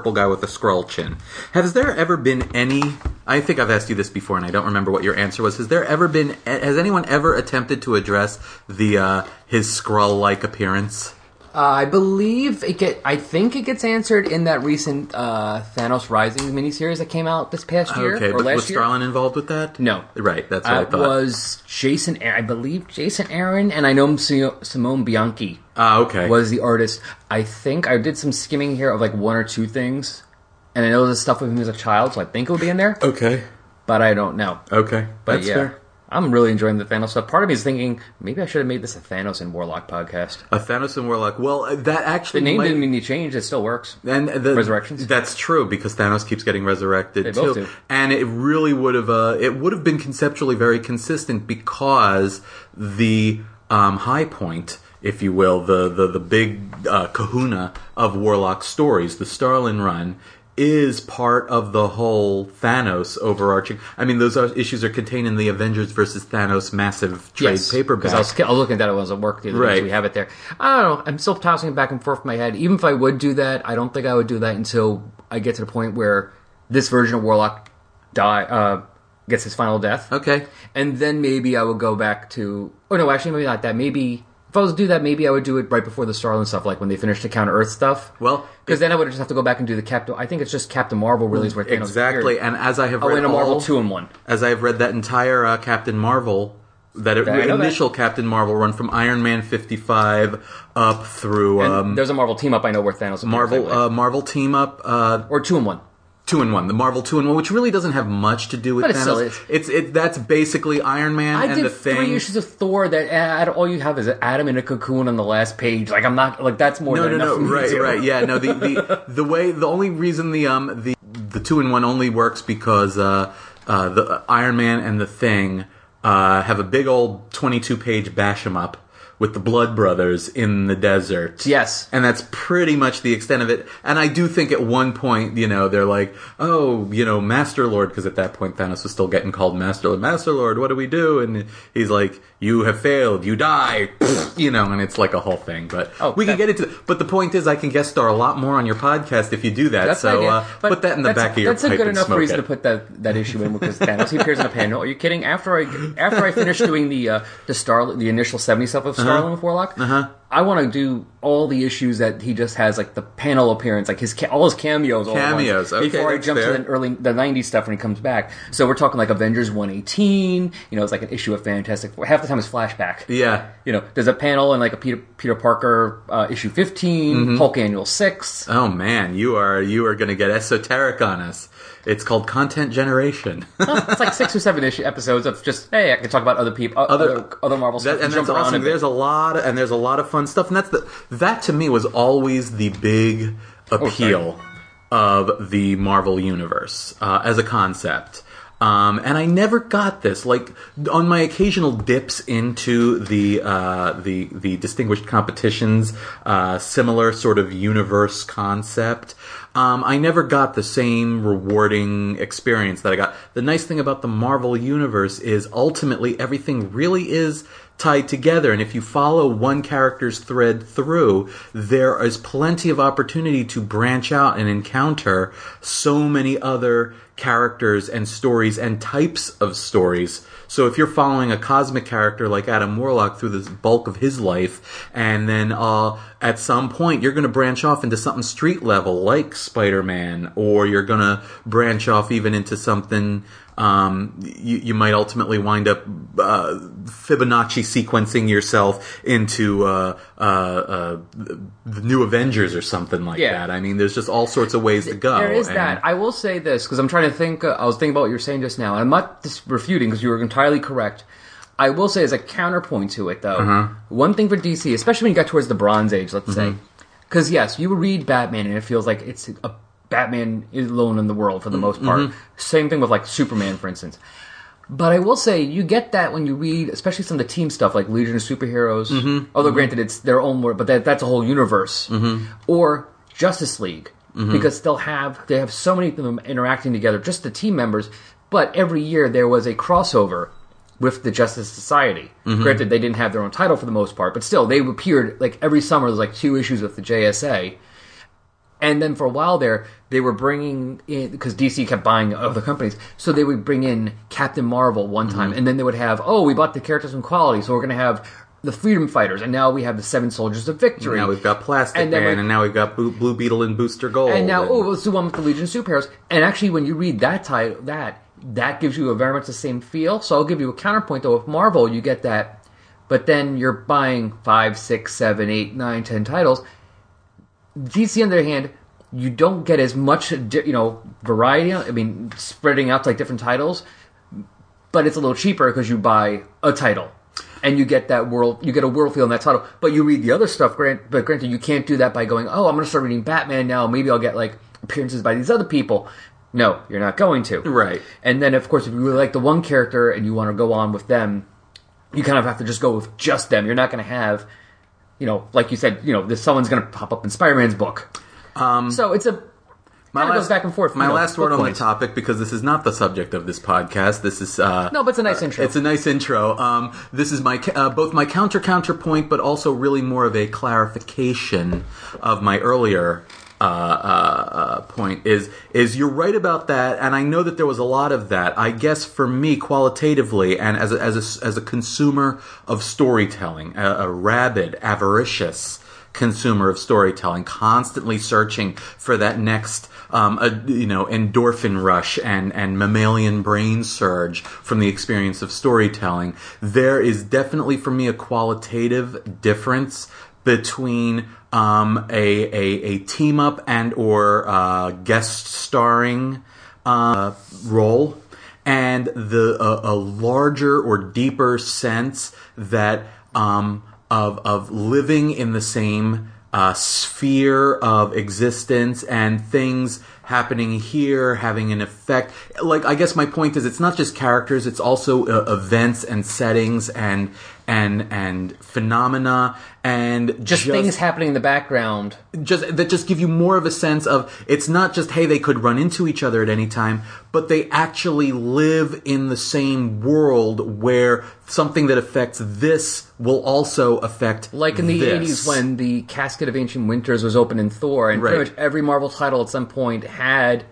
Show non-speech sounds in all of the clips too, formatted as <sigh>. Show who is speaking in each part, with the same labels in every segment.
Speaker 1: purple guy with a scroll chin. Has there ever been any? I think I've asked you this before, and I don't remember what your answer was. Has there ever been? Has anyone ever attempted to address the uh, his scroll-like appearance?
Speaker 2: Uh, I believe it get. I think it gets answered in that recent uh, Thanos Rising miniseries that came out this past year
Speaker 1: Okay,
Speaker 2: or
Speaker 1: but
Speaker 2: last
Speaker 1: was
Speaker 2: year.
Speaker 1: Starlin involved with that?
Speaker 2: No.
Speaker 1: Right, that's what I
Speaker 2: It
Speaker 1: thought.
Speaker 2: was Jason. I believe Jason Aaron and I know Si- Simone Bianchi
Speaker 1: Ah, okay.
Speaker 2: was the artist. I think I did some skimming here of like one or two things, and I know there's stuff with him as a child, so I think it would be in there,
Speaker 1: okay.
Speaker 2: but I don't know.
Speaker 1: Okay.
Speaker 2: But
Speaker 1: That's
Speaker 2: yeah,
Speaker 1: fair.
Speaker 2: I'm really enjoying the Thanos stuff. Part of me is thinking maybe I should have made this a Thanos and Warlock podcast.
Speaker 1: A Thanos and Warlock. Well, uh, that actually
Speaker 2: The name
Speaker 1: might-
Speaker 2: didn't need change; it still works.
Speaker 1: and the,
Speaker 2: Resurrections?
Speaker 1: That's true because Thanos keeps getting resurrected
Speaker 2: They
Speaker 1: too, and it really would have uh, it would have been conceptually very consistent because the um, high point, if you will, the the the big uh, Kahuna of Warlock stories, the Starlin run. Is part of the whole Thanos overarching. I mean, those are, issues are contained in the Avengers versus Thanos massive trade paperback.
Speaker 2: Because I was, I was looking at that I was at work the
Speaker 1: Right.
Speaker 2: we have it there. I don't know. I'm still tossing it back and forth in my head. Even if I would do that, I don't think I would do that until I get to the point where this version of Warlock die uh, gets his final death,
Speaker 1: okay,
Speaker 2: and then maybe I would go back to. Oh no, actually, maybe not that. Maybe if I was to do that, maybe I would do it right before the Starlin stuff, like when they finish the Counter Earth stuff.
Speaker 1: Well,
Speaker 2: because then I would just have to go back and do the Captain. I think it's just Captain Marvel really is where Thanos
Speaker 1: exactly.
Speaker 2: appeared.
Speaker 1: And as I have
Speaker 2: Oh,
Speaker 1: read
Speaker 2: and a Marvel
Speaker 1: all-
Speaker 2: two in one.
Speaker 1: as I've read that entire uh, Captain Marvel, that it,
Speaker 2: I that.
Speaker 1: initial Captain Marvel run from Iron Man 55 up through
Speaker 2: And
Speaker 1: um,
Speaker 2: there's a Marvel team up I know where Thanos
Speaker 1: Marvel uh, Marvel team up uh,
Speaker 2: or two in one.
Speaker 1: Two in one, the Marvel two in one, which really doesn't have much to do with
Speaker 2: But it's
Speaker 1: Thanos.
Speaker 2: still- it's-
Speaker 1: it's it that's basically Iron Man
Speaker 2: I
Speaker 1: and
Speaker 2: did
Speaker 1: the thing.
Speaker 2: three issues of Thor that add, all you have is Adam in a cocoon on the last page. Like I'm not like that's more
Speaker 1: no,
Speaker 2: than
Speaker 1: no,
Speaker 2: enough
Speaker 1: no,
Speaker 2: me
Speaker 1: right, right, yeah, no. The, the <laughs> the way the only reason the um the the two in one only works because uh uh the Iron Man and the Thing uh have a big old twenty two page bash 'em up with the Blood Brothers in the desert.
Speaker 2: Yes.
Speaker 1: and that's pretty much the extent of it. And I do think at one point, you know, they're like, "Oh, you know, Master Lord," because at that point Thanos was still getting called Master Lord. Master Lord, what do we do? And he's like, "You have failed. You die." you know, and it's like a whole thing. But
Speaker 2: Oh,
Speaker 1: we can get into. But the point is, I can guest star a lot more on your podcast if you do that. So uh, put that in the back of your
Speaker 2: That's a good enough reason
Speaker 1: it.
Speaker 2: to put that, that issue in because Thanos he appears in a panel. Are you kidding? After I after I finish doing the uh, the Star the initial seventy stuff of Starlin with Warlock, uh-huh. I want to do all the issues that he just has like the panel appearance, like his ca- all his cameos, all
Speaker 1: Cameos, okay,
Speaker 2: before I jump
Speaker 1: fair.
Speaker 2: to the early the '90s stuff when he comes back. So we're talking like Avengers one eighteen. You know, it's like an issue of Fantastic Four. Half the time it's flashback.
Speaker 1: yeah.
Speaker 2: You know, there's a panel in like a Peter Peter Parker uh, issue 15,
Speaker 1: Mm-hmm.
Speaker 2: Hulk Annual six.
Speaker 1: Oh man, you are you are going to get esoteric on us. It's called content generation. <laughs>
Speaker 2: it's like six or seven issue episodes of just hey, I can talk about other people, other other, other Marvel stuff,
Speaker 1: That, and
Speaker 2: jump
Speaker 1: that's awesome.
Speaker 2: a.
Speaker 1: There's a lot, of, and there's a lot of fun stuff, and that's the that to me was always the big appeal of the Marvel universe uh, as a concept. Um, and I never got this. Like on my occasional dips into the uh, the the distinguished competitions, uh, similar sort of universe concept. Um, I never got the same rewarding experience that I got. The nice thing about the Marvel universe is ultimately everything really is tied together. And if you follow one character's thread through, there is plenty of opportunity to branch out and encounter so many other characters and stories and types of stories. So if you're following a cosmic character like Adam Warlock through the bulk of his life, and then uh, at some point you're going to branch off into something street level like Spider-Man, or you're going to branch off even into something um, you, you might ultimately wind up uh, Fibonacci sequencing yourself into uh, uh, uh, the new Avengers or something like
Speaker 2: Yeah.
Speaker 1: that. I mean, there's just all sorts of ways to go.
Speaker 2: There is
Speaker 1: and-
Speaker 2: that. I will say this because I'm trying to think. Uh, I was thinking about what you were saying just now. and I'm not dis- refuting because you were entirely correct. I will say as a counterpoint to it, though,
Speaker 1: Uh-huh.
Speaker 2: one thing for DC, especially when you got towards the Bronze Age, let's say,
Speaker 1: Mm-hmm.
Speaker 2: because yes, you read Batman and it feels like it's a Batman is alone in the world for the most part.
Speaker 1: Mm-hmm.
Speaker 2: Same thing with like Superman, for instance. But I will say you get that when you read, especially some of the team stuff like Legion of Superheroes.
Speaker 1: Mm-hmm.
Speaker 2: Although granted, it's their own world, but that, that's a whole universe. Or Justice League
Speaker 1: Mm-hmm.
Speaker 2: because they'll have they have so many of them interacting together, just the team members. But every year there was a crossover with the Justice Society.
Speaker 1: Mm-hmm.
Speaker 2: Granted, they didn't have their own title for the most part, but still they appeared like every summer. There's like two issues with the JSA. And then for a while there, they were bringing in because DC kept buying other companies, so they would bring in Captain Marvel one mm-hmm. time, and then they would have, oh, we bought the characters from Quality, so we're going to have the Freedom Fighters, and now we have the Seven Soldiers of Victory.
Speaker 1: Now we've got Plastic
Speaker 2: And
Speaker 1: Man,
Speaker 2: we-
Speaker 1: and now we've got Blue, Blue Beetle and Booster Gold.
Speaker 2: And now, oh, let's do one with the Legion of Superheroes. And actually, when you read that title, that that gives you a very much the same feel. So I'll give you a counterpoint though. With Marvel, you get that, but then you're buying five, six, seven, eight, nine, ten titles. DC, on the other hand, you don't get as much, you know, variety. I mean, spreading out to like different titles, but it's a little cheaper because you buy a title. And you get that world, you get a world feel in that title. But you read the other stuff, grant, but granted, you can't do that by going, oh, I'm going to start reading Batman now. Maybe I'll get like appearances by these other people. No, you're not going to.
Speaker 1: Right.
Speaker 2: And then, of course, if you really like the one character and you want to go on with them, you kind of have to just go with just them. You're not going to have, you know, like you said, you know, this someone's going to pop up in Spider-Man's book. Um, so it's a
Speaker 1: my
Speaker 2: kinda goes back and forth,
Speaker 1: My
Speaker 2: you know,
Speaker 1: last word on the topic, because this is not the subject of this podcast. This is uh,
Speaker 2: no, but it's a nice intro.
Speaker 1: It's a nice intro. Um, this is my uh, both my counter counterpoint, but also really more of a clarification of my earlier uh, uh, uh, point. Is is you're right about that, and I know that there was a lot of that. I guess for me, qualitatively, and as a, as a, as a consumer of storytelling, a, a rabid, avaricious consumer of storytelling, constantly searching for that next, um, a, you know, endorphin rush and and mammalian brain surge from the experience of storytelling. There is definitely for me a qualitative difference between um, a, a a team up and or uh, guest starring uh, role and the a, a larger or deeper sense that um, of of living in the same uh, sphere of existence and things happening here having an effect. Like I guess my point is, it's not just characters; it's also uh, events and settings and and and phenomena and
Speaker 2: just, things happening in the background.
Speaker 1: just that just give you more of a sense of it's not just hey they could run into each other at any time but they actually live in the same world where something that affects this will also affect
Speaker 2: Like in the
Speaker 1: this.
Speaker 2: 80s when the Casket of Ancient Winters was open in Thor, and
Speaker 1: Right.
Speaker 2: pretty much every Marvel title at some point had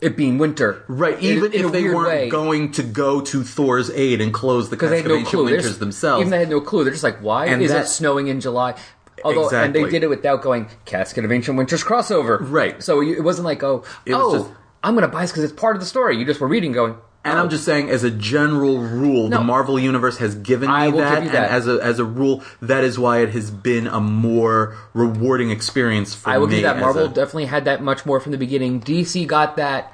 Speaker 2: it being winter.
Speaker 1: Right, even
Speaker 2: in
Speaker 1: if they weren't
Speaker 2: way.
Speaker 1: going to go to Thor's aid and close the
Speaker 2: because they
Speaker 1: Casket
Speaker 2: had
Speaker 1: of
Speaker 2: no
Speaker 1: Ancient
Speaker 2: clue.
Speaker 1: Winters
Speaker 2: just-
Speaker 1: themselves.
Speaker 2: Even they had no clue. They're just like, why
Speaker 1: And
Speaker 2: is
Speaker 1: that-
Speaker 2: it snowing in July? Although, and they did it without going Casket of Ancient Winters crossover.
Speaker 1: Right.
Speaker 2: So it wasn't like, oh,
Speaker 1: was
Speaker 2: oh,
Speaker 1: just-
Speaker 2: I'm going to buy this because it's part of the story. You just were reading, going.
Speaker 1: And. I'm um, just saying, as a general rule,
Speaker 2: No.
Speaker 1: the Marvel universe has given me
Speaker 2: I will
Speaker 1: that,
Speaker 2: give you that.
Speaker 1: and as a as a rule, that is why it has been a more rewarding experience for me.
Speaker 2: I will give you that.
Speaker 1: as
Speaker 2: Marvel
Speaker 1: a-
Speaker 2: definitely had that much more from the beginning. DC got that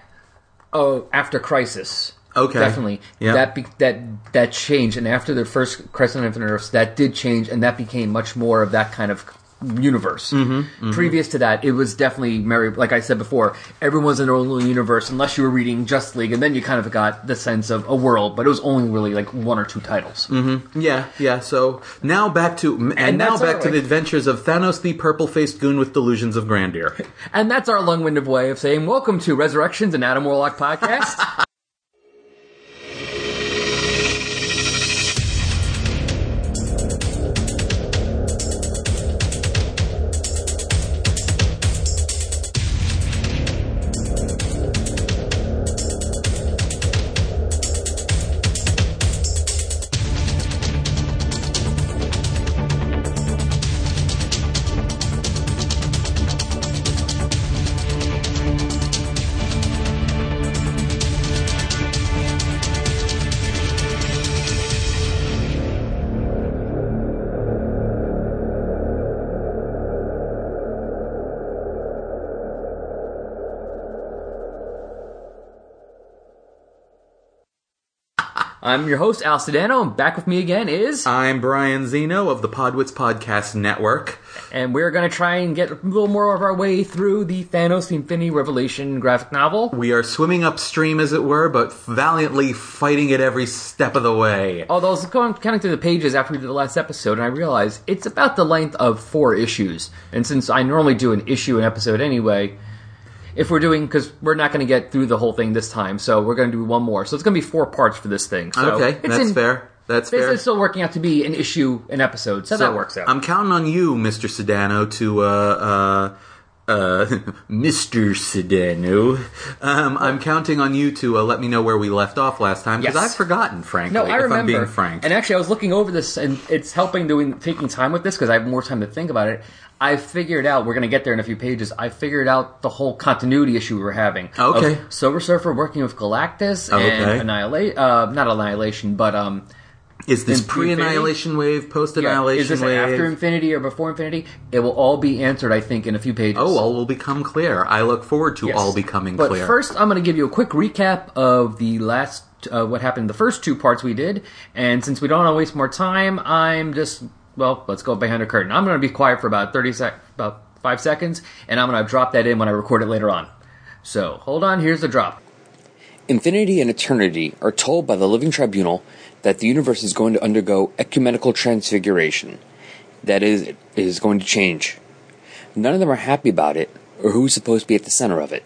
Speaker 2: oh after Crisis.
Speaker 1: Okay.
Speaker 2: definitely
Speaker 1: Yeah.
Speaker 2: that be, that that changed, and after the first Crisis on Infinite Earths, that did change, and that became much more of that kind of universe.
Speaker 1: Mm-hmm,
Speaker 2: Previous to that, it was definitely Mary. Like I said before, everyone was in their own little universe, unless you were reading Just League, and then you kind of got the sense of a world. But it was only really like one or two titles.
Speaker 1: Mm-hmm. Yeah, yeah. So now back to and, now back
Speaker 2: all
Speaker 1: to the adventures of Thanos, the purple-faced goon with delusions of grandeur. <laughs>
Speaker 2: And that's our long-winded way of saying welcome to Resurrections and Adam Warlock podcast. <laughs> I'm your host, Al Sedano, and back with me again is,
Speaker 1: I'm Brian Zeno of the Podwits Podcast Network.
Speaker 2: and we're going to try and get a little more of our way through the Thanos the Infinity Revelation graphic novel.
Speaker 1: We are swimming upstream, as it were, but valiantly fighting it every step of the way.
Speaker 2: Although I was going, counting through the pages after we did the last episode, and I realized it's about the length of four issues. And since I normally do an issue an episode anyway, if we're doing because we're not going to get through the whole thing this time, so we're going to do one more. So it's going to be four parts for this thing. So
Speaker 1: okay,
Speaker 2: it's
Speaker 1: that's
Speaker 2: in-
Speaker 1: fair. That's
Speaker 2: Basically,
Speaker 1: fair.
Speaker 2: it's still working out to be an issue, an episode. So, that works out.
Speaker 1: I'm counting on you, Mr. Sedano, to uh, uh, uh, <laughs> Mr. Sedano, um, I'm counting on you to uh, let me know where we left off last time because
Speaker 2: Yes.
Speaker 1: I've forgotten, frankly.
Speaker 2: No, I
Speaker 1: if
Speaker 2: remember.
Speaker 1: I'm being frank.
Speaker 2: And actually, I was looking over this, and it's helping doing taking time with this because I have more time to think about it. I figured out we're going to get there in a few pages. I figured out the whole continuity issue we were having.
Speaker 1: Okay.
Speaker 2: Silver Surfer working with Galactus
Speaker 1: Okay.
Speaker 2: and Annihilation, uh, not Annihilation, but um,
Speaker 1: is this pre-annihilation wave,
Speaker 2: post-annihilation wave?
Speaker 1: Is
Speaker 2: this
Speaker 1: wave?
Speaker 2: after Infinity or before Infinity? It will all be answered, I think, in a few pages.
Speaker 1: oh, all will become clear. I look forward to
Speaker 2: Yes.
Speaker 1: all becoming
Speaker 2: but
Speaker 1: clear.
Speaker 2: first, I'm going to give you a quick recap of the last, uh, what happened in the first two parts we did. And since we don't want to waste more time, I'm just, well, let's go behind the curtain. I'm going to be quiet for about 30 sec, about five seconds, and I'm going to drop that in when I record it later on. So, hold on, here's the drop.
Speaker 3: Infinity and Eternity are told by the Living Tribunal that the universe is going to undergo ecumenical transfiguration. That is, it is going to change. None of them are happy about it, or who's supposed to be at the center of it.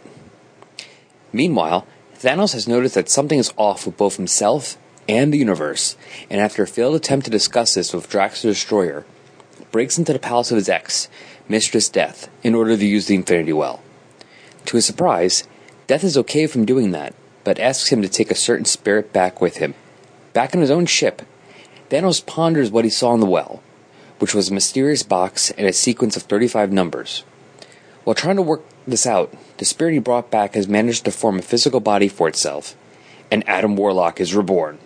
Speaker 3: Meanwhile, Thanos has noticed that something is off with both himself and the universe, and after a failed attempt to discuss this with Drax the Destroyer, breaks into the palace of his ex, Mistress Death, in order to use the Infinity Well. To his surprise, Death is okay from doing that, but asks him to take a certain spirit back with him. Back on his own ship, Thanos ponders what he saw in the well, which was a mysterious box and a sequence of 35 numbers. While trying to work this out, the spirit he brought back has managed to form a physical body for itself, and Adam Warlock is reborn.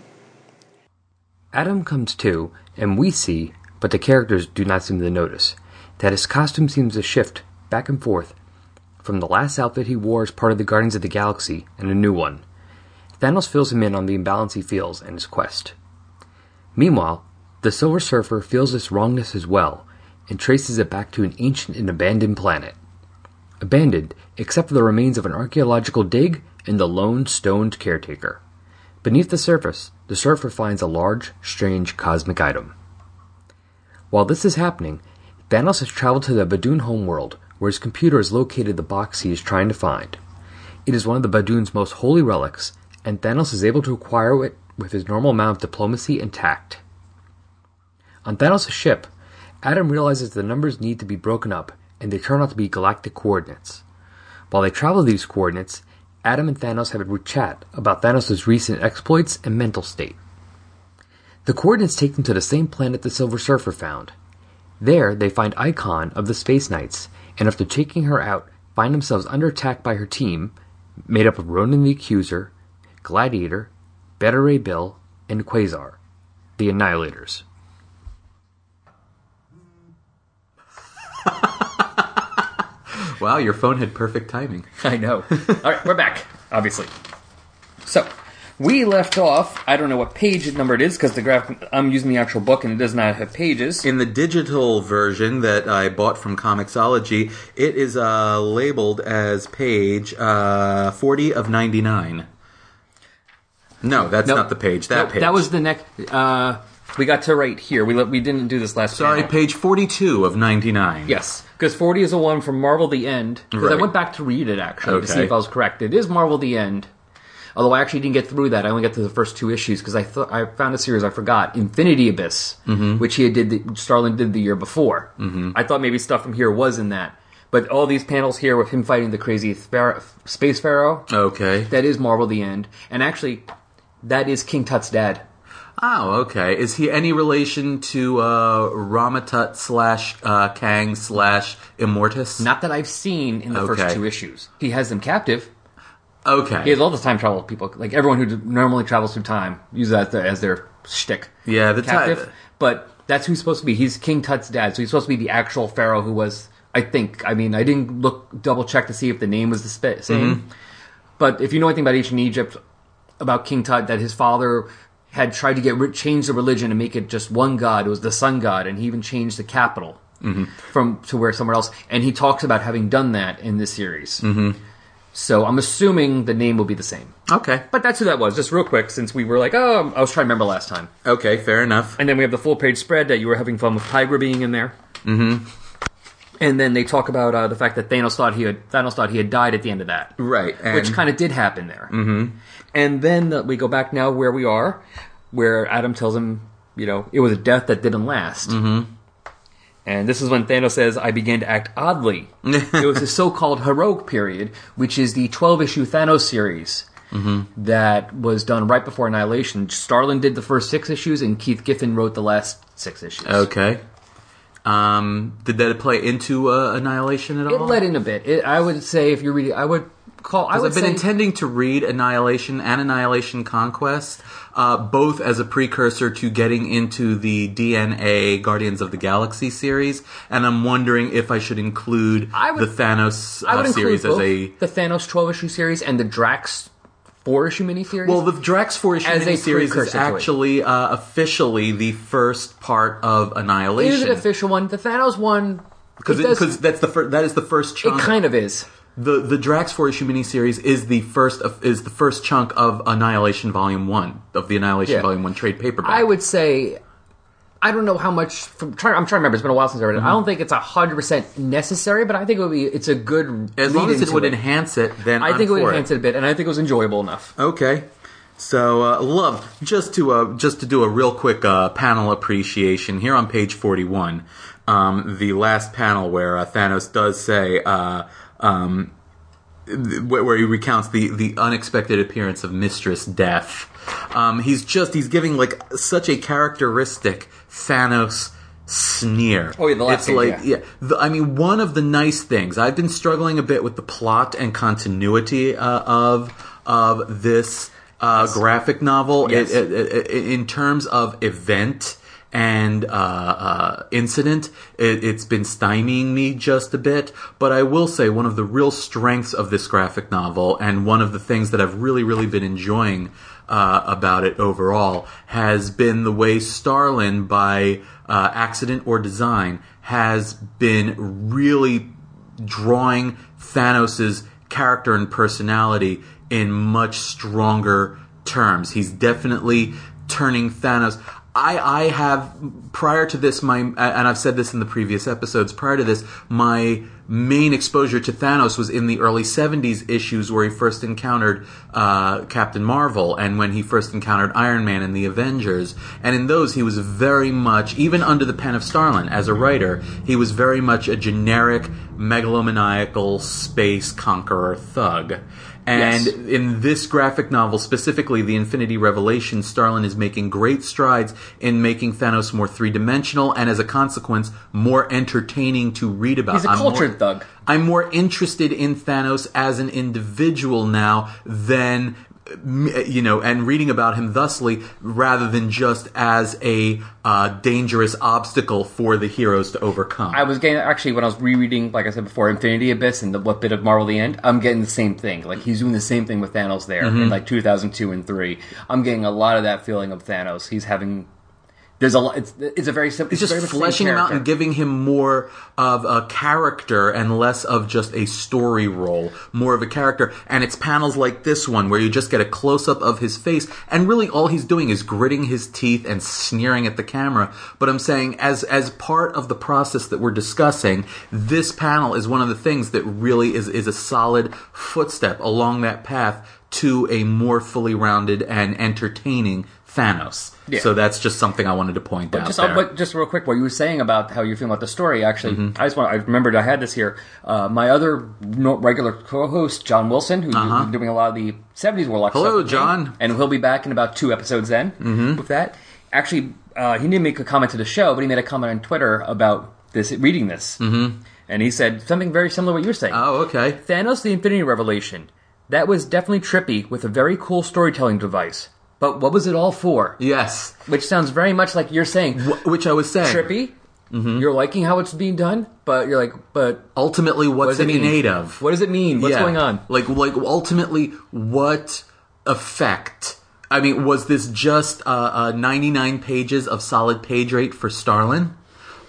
Speaker 4: Adam comes to, and we see, but the characters do not seem to notice, that his costume seems to shift back and forth from the last outfit he wore as part of the Guardians of the Galaxy and a new one. Thanos fills him in on the imbalance he feels in his quest. Meanwhile, the Silver Surfer feels this wrongness as well and traces it back to an ancient and abandoned planet. Abandoned except for the remains of an archaeological dig and the lone stoned caretaker. Beneath the surface, the surfer finds a large, strange cosmic item. While this is happening, Thanos has traveled to the Badoon homeworld, where his computer has located the box he is trying to find. It is one of the Badoon's most holy relics, and Thanos is able to acquire it with his normal amount of diplomacy and tact. On Thanos' ship, Adam realizes the numbers need to be broken up, and they turn out to be galactic coordinates. While they travel these coordinates, Adam and Thanos have a chat about Thanos' recent exploits and mental state. The coordinates take them to the same planet the Silver Surfer found. There, they find Icon of the Space Knights, and after taking her out, find themselves under attack by her team, made up of Ronan the Accuser, Gladiator, Beta Ray Bill, and Quasar, the Annihilators. <laughs>
Speaker 1: wow, your phone had perfect timing.
Speaker 2: I know. <laughs> All right, we're back, obviously. So, we left off. I don't know what page number it is because the graphic. I'm using the actual book and it does not have pages.
Speaker 1: In the digital version that I bought from Comixology, it is uh, labeled as page uh, 40 of 99. No, that's
Speaker 2: Nope.
Speaker 1: not the page. That
Speaker 2: Nope,
Speaker 1: page.
Speaker 2: That was the next. Uh, we got to right here. We we didn't do this last.
Speaker 1: Sorry,
Speaker 2: panel.
Speaker 1: page 42 of 99.
Speaker 2: Yes, because 40 is the one from Marvel the End. Because I
Speaker 1: Right.
Speaker 2: went back to read it actually to see
Speaker 1: Okay.
Speaker 2: if I was correct. It is Marvel the End. Although I actually didn't get through that, I only got to the first two issues because I thought I found a series I forgot, Infinity Abyss,
Speaker 1: Mm-hmm.
Speaker 2: which he had did the, Starlin did the year before. Mm-hmm. I thought maybe stuff from here was in that, but all these panels here with him fighting the crazy pharaoh, space pharaoh,
Speaker 1: Okay.
Speaker 2: that is Marvel the End, and actually, that is King Tut's dad.
Speaker 1: Oh, okay. Is he any relation to uh, Ramatut slash uh, Kang slash Immortus?
Speaker 2: Not that I've seen in the
Speaker 1: Okay.
Speaker 2: first two issues. He has them captive.
Speaker 1: Okay.
Speaker 2: He has all the time travel people, like everyone who normally travels through time, use that as their, shtick.
Speaker 1: Yeah, the
Speaker 2: captive.
Speaker 1: ti-
Speaker 2: but that's who he's supposed to be. He's King Tut's dad, so he's supposed to be the actual pharaoh who was. I think. I mean, I didn't look double check to see if the name was the same.
Speaker 1: Mm-hmm.
Speaker 2: But if you know anything about ancient Egypt, about King Tut, that his father had tried to get ri- change the religion and make it just one god. It was the sun god, and he even changed the capital
Speaker 1: Mm-hmm.
Speaker 2: from to where somewhere else. And he talks about having done that in this series.
Speaker 1: Mm-hmm.
Speaker 2: So I'm assuming the name will be the same.
Speaker 1: Okay.
Speaker 2: But that's who that was, just real quick, since we were like, oh, I was trying to remember last time.
Speaker 1: Okay, fair enough.
Speaker 2: And then we have the full page spread that you were having fun with Tigra being in there. Mm-hmm. And then they talk about uh, the fact that Thanos thought he had Thanos thought he had died at the end of that,
Speaker 1: Right. And
Speaker 2: which kind of did happen there. Mm-hmm. And then we go back now where we are, where Adam tells him, you know, it was a death that didn't last. Mm-hmm. And this is when Thanos says, I began to act oddly. <laughs> it was the so called heroic period, which is the 12 issue Thanos series that was done right before Annihilation. Starlin did the first six issues, and Keith Giffen wrote the last six issues.
Speaker 1: Okay. Um, did that play into uh, Annihilation at
Speaker 2: It
Speaker 1: all?
Speaker 2: led in a bit. It, I would say, if you're reading, I would call. I would
Speaker 1: I've been
Speaker 2: say,
Speaker 1: intending to read Annihilation and Annihilation Conquest, uh, both as a precursor to getting into the DNA Guardians of the Galaxy series, and I'm wondering if I should include
Speaker 2: I would-
Speaker 1: the Thanos
Speaker 2: I would
Speaker 1: uh,
Speaker 2: include
Speaker 1: series
Speaker 2: both
Speaker 1: as a.
Speaker 2: the Thanos 12 issue series and the Drax 4 issue miniseries.
Speaker 1: Well, the Drax 4 issue
Speaker 2: As
Speaker 1: miniseries is
Speaker 2: precursor to it.
Speaker 1: actually uh, officially the first part of
Speaker 2: Annihilation. It is
Speaker 1: Annihilation.
Speaker 2: official one? The Thanos one.
Speaker 1: Because because that's the fir- that is the first Chunk.
Speaker 2: it kind of is.
Speaker 1: the the Drax four issue miniseries is the first of, is the first chunk of Annihilation Volume One of the Annihilation
Speaker 2: Yeah.
Speaker 1: Volume One trade paperback.
Speaker 2: I would say, I don't know how much. From, try, I'm trying to remember. It's been a while since I read it. I don't think it's hundred percent necessary, but I think it would be. It's a good.
Speaker 1: Mm-hmm. as long as it would enhance it, then
Speaker 2: I
Speaker 1: I'm
Speaker 2: think it would enhance it a bit, and I think it was enjoyable enough.
Speaker 1: Okay. So, uh, love just to uh, just to do a real quick uh, panel appreciation here on page forty one, um, the last panel where uh, Thanos does say, uh, um, where he recounts the the unexpected appearance of Mistress Death. Um, he's just he's giving like such a characteristic Thanos sneer.
Speaker 2: Oh, yeah, the last
Speaker 1: it's
Speaker 2: page,
Speaker 1: like
Speaker 2: yeah.
Speaker 1: yeah, the, I mean, one of the nice things I've been struggling a bit with the plot and continuity uh, of of this uh, graphic novel
Speaker 2: Yes.
Speaker 1: It- it- it- it- in terms of event and uh, uh, incident. It, it's been stymieing me just a bit, but I will say one of the real strengths of this graphic novel, and one of the things that I've really, really been enjoying uh, about it overall, has been the way Starlin, by uh, accident or design, has been really drawing Thanos' character and personality in much stronger terms. He's definitely turning Thanos. I, I have prior to this my and I've said this in the previous episodes prior to this my main exposure to Thanos was in the early 70s issues where he first encountered uh, Captain Marvel and when he first encountered Iron Man and the Avengers. And in those he was very much even under the pen of Starlin as a writer he was very much a generic megalomaniacal space conqueror thug and
Speaker 2: Yes.
Speaker 1: in this graphic novel, specifically the Infinity Revelation, Starlin is making great strides in making Thanos more three dimensional and, as a consequence, more entertaining to read about.
Speaker 2: He's a
Speaker 1: I'm more-
Speaker 2: cultured thug.
Speaker 1: I'm more interested in Thanos as an individual now than you know, and reading about him thusly rather than just as a uh, dangerous obstacle for the heroes to overcome.
Speaker 2: I was getting actually when I was rereading, like I said before, Infinity Abyss and the, what bit of Marvel the End. I'm getting the same thing. Like he's doing the same thing with Thanos there
Speaker 1: Mm-hmm.
Speaker 2: in like 2002 and three. I'm getting a lot of that feeling of Thanos. He's having. There's a lot. It's, it's a very simple.
Speaker 1: It's just fleshing him out and giving him more of a character and less of just a story role, more of a character. And it's panels like this one where you just get a close up of his face, and really all he's doing is gritting his teeth and sneering at the camera. But I'm saying, as as part of the process that we're discussing, this panel is one of the things that really is is a solid footstep along that path to a more fully rounded and entertaining Thanos.
Speaker 2: Yeah.
Speaker 1: So that's just something I wanted to point out.
Speaker 2: Just,
Speaker 1: there.
Speaker 2: uh, but just real quick, what you were saying about how you feel about the story. Actually,
Speaker 1: Mm-hmm.
Speaker 2: I just want. I remembered I had this here. Uh, my other no, regular co-host, John Wilson, who's been doing a lot of the '70s Warlock.
Speaker 1: Uh-huh. Hello,
Speaker 2: stuff
Speaker 1: John.
Speaker 2: and he'll be back in about two episodes then
Speaker 1: Mm-hmm.
Speaker 2: with that. Actually, uh, he didn't make a comment to the show, but he made a comment on Twitter about this reading this, mm-hmm. and he said something very similar to what you were saying.
Speaker 1: oh, okay.
Speaker 2: Thanos: The Infinity Revelation. That was definitely trippy with a very cool storytelling device. But what was it all for?
Speaker 1: Yes.
Speaker 2: Which sounds very much like you're saying
Speaker 1: Wh- Which I was saying.
Speaker 2: trippy. You're liking how it's being done, but you're like, but
Speaker 1: Ultimately, what's
Speaker 2: does it mean?
Speaker 1: innate of?
Speaker 2: what does it mean? What's
Speaker 1: Yeah.
Speaker 2: going on?
Speaker 1: Like, like ultimately, what effect? I mean, was this just uh, uh, 99 pages of solid page rate for Starlin?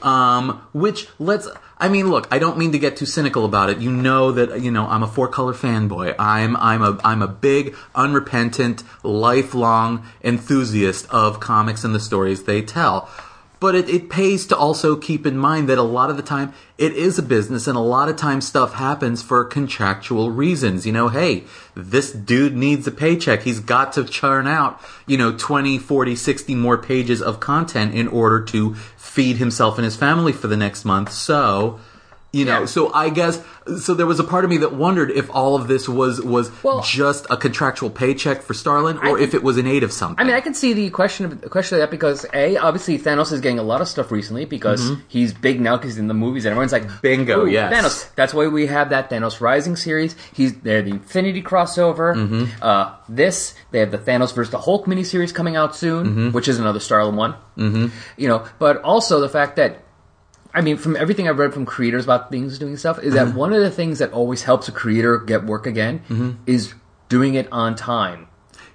Speaker 1: Um, which let's. I mean, look. I don't mean to get too cynical about it. You know that you know I'm a four color fanboy. I'm I'm a I'm a big, unrepentant, lifelong enthusiast of comics and the stories they tell. But it, it pays to also keep in mind that a lot of the time it is a business and a lot of times stuff happens for contractual reasons. You know, hey, this dude needs a paycheck. He's got to churn out, you know, 20, 40, 60 more pages of content in order to feed himself and his family for the next month. So, you know,
Speaker 2: Yeah.
Speaker 1: so I guess so. There was a part of me that wondered if all of this was was
Speaker 2: Well-
Speaker 1: just a contractual paycheck for Starlin, or
Speaker 2: I
Speaker 1: if it was in aid of something.
Speaker 2: I mean, I can see the question of the question of that because a obviously Thanos is getting a lot of stuff recently because he's big now because he's in the movies and everyone's like
Speaker 1: Mm-hmm. Bingo,
Speaker 2: "Ooh,
Speaker 1: yes.
Speaker 2: Thanos. That's why we have that Thanos Rising series. He's they're the Infinity crossover.
Speaker 1: Mm-hmm.
Speaker 2: Uh, this they have the Thanos versus the Hulk miniseries coming out soon,
Speaker 1: Mm-hmm.
Speaker 2: which is another Starlin one. Mm-hmm. You know, but also the fact that I mean, from everything I've read from creators about things doing stuff, is
Speaker 1: Mm-hmm.
Speaker 2: that one of the things that always helps a creator get work again
Speaker 1: Mm-hmm.
Speaker 2: is doing it on time.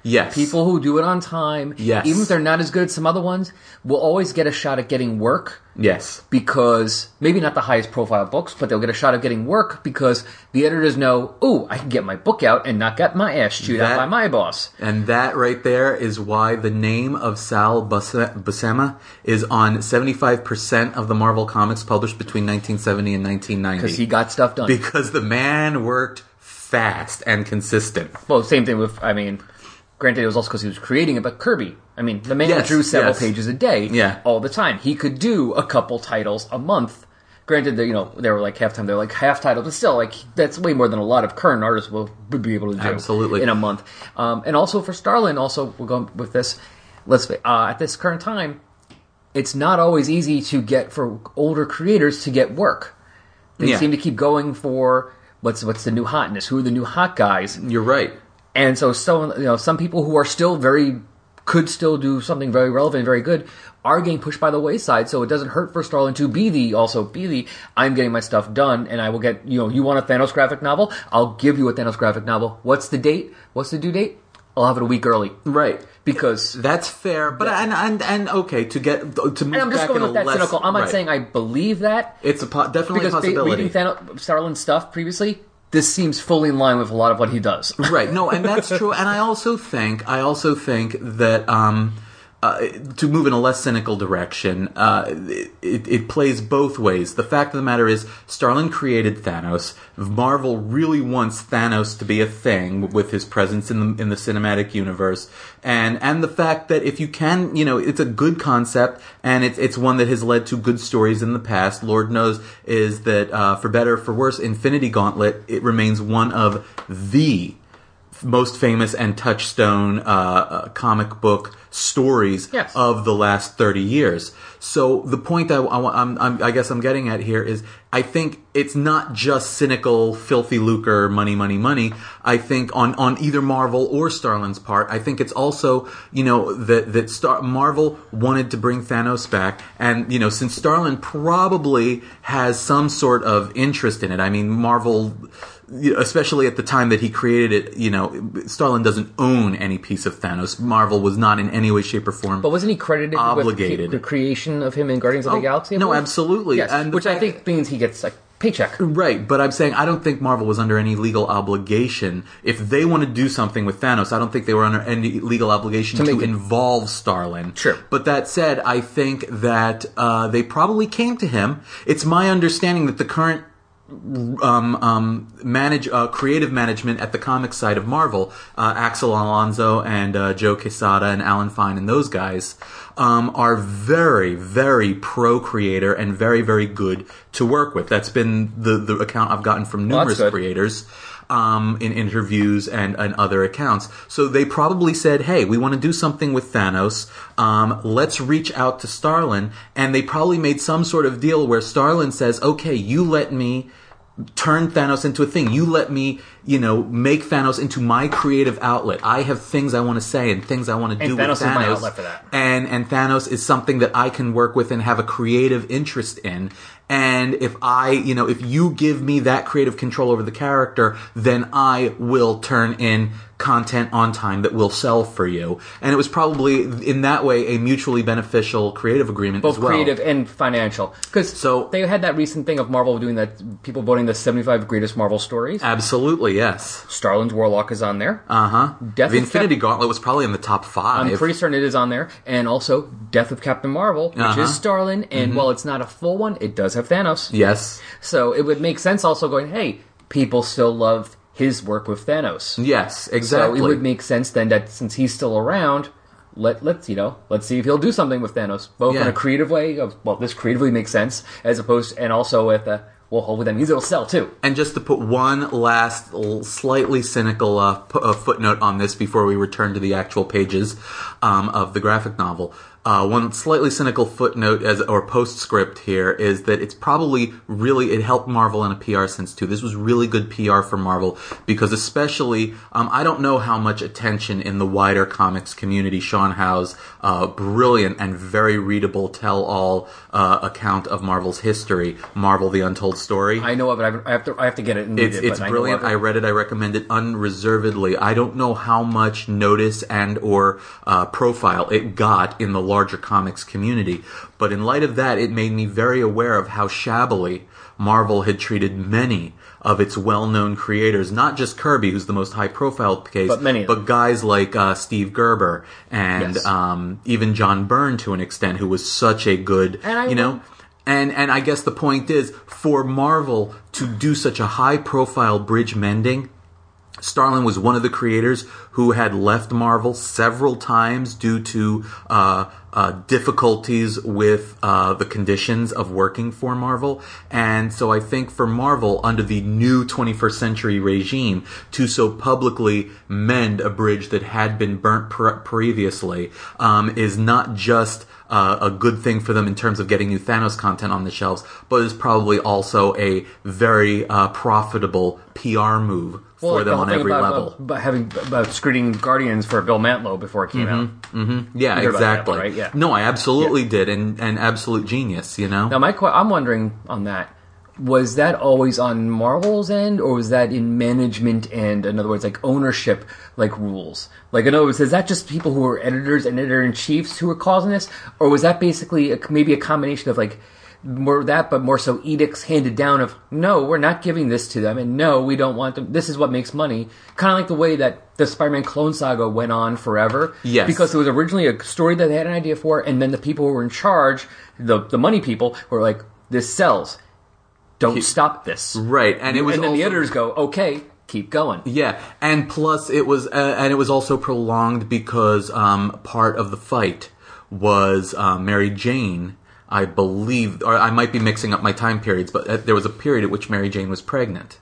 Speaker 1: Yes,
Speaker 2: People who do it on time,
Speaker 1: Yes.
Speaker 2: even if they're not as good as some other ones, will always get a shot at getting work
Speaker 1: yes,
Speaker 2: because maybe not the highest profile books, but they'll get a shot of getting work because the editors know, ooh, I can get my book out and not get my ass chewed
Speaker 1: That-
Speaker 2: out by my boss.
Speaker 1: and that right there is why the name of Sal Bus- Buscema is on seventy five percent of the Marvel comics published between nineteen seventy and nineteen ninety.
Speaker 2: Because he got stuff done.
Speaker 1: because the man worked fast and consistent.
Speaker 2: well, same thing with, I mean, granted, it was also because he was creating it, but Kirby. I mean, the man
Speaker 1: Yes,
Speaker 2: drew several
Speaker 1: yes.
Speaker 2: pages a day
Speaker 1: Yeah.
Speaker 2: all the time. He could do a couple titles a month. Granted, that you know they were like half time, they're like half title, but still, like that's way more than a lot of current artists will be able to do
Speaker 1: Absolutely.
Speaker 2: in a month. Um, and also for Starlin, also we're going with this. Let's uh, at this current time, it's not always easy to get for older creators to get work. They
Speaker 1: Yeah.
Speaker 2: seem to keep going for what's what's the new hotness, who are the new hot guys,
Speaker 1: You're right.
Speaker 2: And so, so you know, some people who are still very could still do something very relevant, very good, are getting pushed by the wayside. So it doesn't hurt for Starlin to be the also be the I'm getting my stuff done, and I will get you know you want a Thanos graphic novel, I'll give you a Thanos graphic novel. What's the date? What's the due date? I'll have it a week early
Speaker 1: Right.
Speaker 2: because.
Speaker 1: That's fair, but and, and and okay to get to move
Speaker 2: And I'm just
Speaker 1: back
Speaker 2: going with that
Speaker 1: less,
Speaker 2: cynical. I'm not
Speaker 1: right.
Speaker 2: saying I believe that
Speaker 1: it's a po- definitely a
Speaker 2: because ba-
Speaker 1: possibility.
Speaker 2: reading Thanos, Starlin's stuff previously, this seems fully in line with a lot of what he does.
Speaker 1: right no and that's true and i also think i also think that um uh, to move in a less cynical direction, uh, it, it plays both ways. The fact of the matter is, Starlin created Thanos. Marvel really wants Thanos to be a thing with his presence in the in the cinematic universe, and and the fact that if you can, you know, it's a good concept, and it's it's one that has led to good stories in the past. Lord knows is that uh, for better or for worse, Infinity Gauntlet it remains one of the most famous and touchstone uh, uh, comic book stories
Speaker 2: Yes.
Speaker 1: of the last 30 years. So the point I, I, I'm, I'm, I guess I'm getting at here is I think it's not just cynical, filthy lucre, money, money, money. I think on, on either Marvel or Starlin's part, I think it's also, you know, that, that Star, Marvel wanted to bring Thanos back. And, you know, since Starlin probably has some sort of interest in it, I mean, Marvel, especially at the time that he created it, you know, Starlin doesn't own any piece of Thanos. Marvel was not in any way, shape, or form.
Speaker 2: But wasn't he credited
Speaker 1: Obligated.
Speaker 2: with the creation of him in Guardians of the
Speaker 1: Oh,
Speaker 2: Galaxy?
Speaker 1: No, absolutely.
Speaker 2: Yes,
Speaker 1: And
Speaker 2: which I think means he gets like paycheck.
Speaker 1: Right, but I'm saying I don't think Marvel was under any legal obligation. If they want to do something with Thanos, I don't think they were under any legal obligation to,
Speaker 2: it-
Speaker 1: involve Starlin.
Speaker 2: Sure.
Speaker 1: But that said, I think that uh, they probably came to him. It's my understanding that the current um, um, manage uh, creative management at the comic side of Marvel, uh, Axel Alonso and uh, Joe Quesada and Alan Fine and those guys um, are very, very pro creator and very, very good to work with. That's been the the account I've gotten from
Speaker 2: Well,
Speaker 1: numerous
Speaker 2: good.
Speaker 1: creators. Um, in interviews and, and other accounts. So they probably said, hey, we want to do something with Thanos. Um, let's reach out to Starlin. And they probably made some sort of deal where Starlin says, okay, you let me turn Thanos into a thing. You let me, you know, make Thanos into my creative outlet. I have things I want to say and things I want to do
Speaker 2: Thanos
Speaker 1: with
Speaker 2: is
Speaker 1: Thanos.
Speaker 2: my outlet for that.
Speaker 1: And and Thanos is something that I can work with and have a creative interest in. And if I, you know, if you give me that creative control over the character, then I will turn in content on time that will sell for you. And it was probably in that way a mutually beneficial creative agreement
Speaker 2: both
Speaker 1: as well.
Speaker 2: creative and financial. Because
Speaker 1: So-
Speaker 2: they had that recent thing of Marvel doing that, people voting the 75 greatest Marvel stories.
Speaker 1: Absolutely, yes.
Speaker 2: Starlin's Warlock is on there.
Speaker 1: Uh huh.
Speaker 2: Death
Speaker 1: The Infinity
Speaker 2: Cap-
Speaker 1: Gauntlet was probably in the top 5
Speaker 2: I'm pretty certain it is on there. And also Death of Captain Marvel, which
Speaker 1: Uh-huh.
Speaker 2: is Starlin. And while it's not a full one, it does have Thanos.
Speaker 1: yes.
Speaker 2: So it would make sense also going, hey, people still loved his work with Thanos.
Speaker 1: Yes, exactly.
Speaker 2: So it would make sense then that since he's still around, let let's you know let's see if he'll do something with Thanos, both in a creative way. Of, well, this creatively makes sense as opposed, and also with a well, hopefully that means it'll sell too.
Speaker 1: And just to put one last slightly cynical uh, pu- uh, footnote on this before we return to the actual pages um, of the graphic novel, uh, one slightly cynical footnote as or postscript here is that it's probably really it helped Marvel in a PR sense too. This was really good PR for Marvel because especially um, I don't know how much attention in the wider comics community Sean Howe's uh, brilliant and very readable tell-all uh, account of Marvel's history, Marvel: The Untold Story.
Speaker 2: I know of it. I have to I have to get it. And
Speaker 1: It's
Speaker 2: it,
Speaker 1: it's
Speaker 2: but I
Speaker 1: brilliant.
Speaker 2: it.
Speaker 1: I read it. I recommend it unreservedly. I don't know how much notice and or uh, profile it got in the larger comics community, but in light of that, it made me very aware of how shabbily Marvel had treated many of its well-known creators. Not just Kirby, who's the most high-profile case,
Speaker 2: But many
Speaker 1: but guys like uh, Steve Gerber and
Speaker 2: Yes.
Speaker 1: um, even John Byrne to an extent, who was such a good,
Speaker 2: And I
Speaker 1: you know.
Speaker 2: will-
Speaker 1: And and I guess the point is for Marvel to do such a high profile bridge mending, Starlin was one of the creators who had left Marvel several times due to uh, uh, difficulties with uh, the conditions of working for Marvel. And so I think for Marvel, under the new 21st century regime, to so publicly mend a bridge that had been burnt pre- previously um, is not just uh, a good thing for them in terms of getting new Thanos content on the shelves, but is probably also a very uh, profitable PR move
Speaker 2: Well,
Speaker 1: for
Speaker 2: the
Speaker 1: them
Speaker 2: whole
Speaker 1: on every
Speaker 2: about,
Speaker 1: level.
Speaker 2: About having about screening Guardians for Bill Mantlo before it came out.
Speaker 1: yeah,
Speaker 2: you heard about that,
Speaker 1: exactly.
Speaker 2: right? Yeah.
Speaker 1: No, I absolutely did, and and absolute genius. You know,
Speaker 2: Now, my que- I'm wondering on that. Was that always on Marvel's end, or was that in management and, in other words, like ownership, like rules? Like, in other words, is that just people who are editors and editor in chiefs who are causing this, or was that basically a, maybe a combination of like more that, but more so edicts handed down of no, we're not giving this to them, and no, we don't want them. This is what makes money. Kind of like the way that the Spider-Man clone saga went on forever.
Speaker 1: Yes.
Speaker 2: because it was originally a story that they had an idea for, and then the people who were in charge, the the money people, were like, "This sells. Don't stop this."
Speaker 1: right? And it was
Speaker 2: and then the editors go, "Okay, keep going."
Speaker 1: Yeah, and plus it was, uh, and it was also prolonged because um, part of the fight was uh, Mary Jane, I believe, or I might be mixing up my time periods, but uh, there was a period at which Mary Jane was pregnant.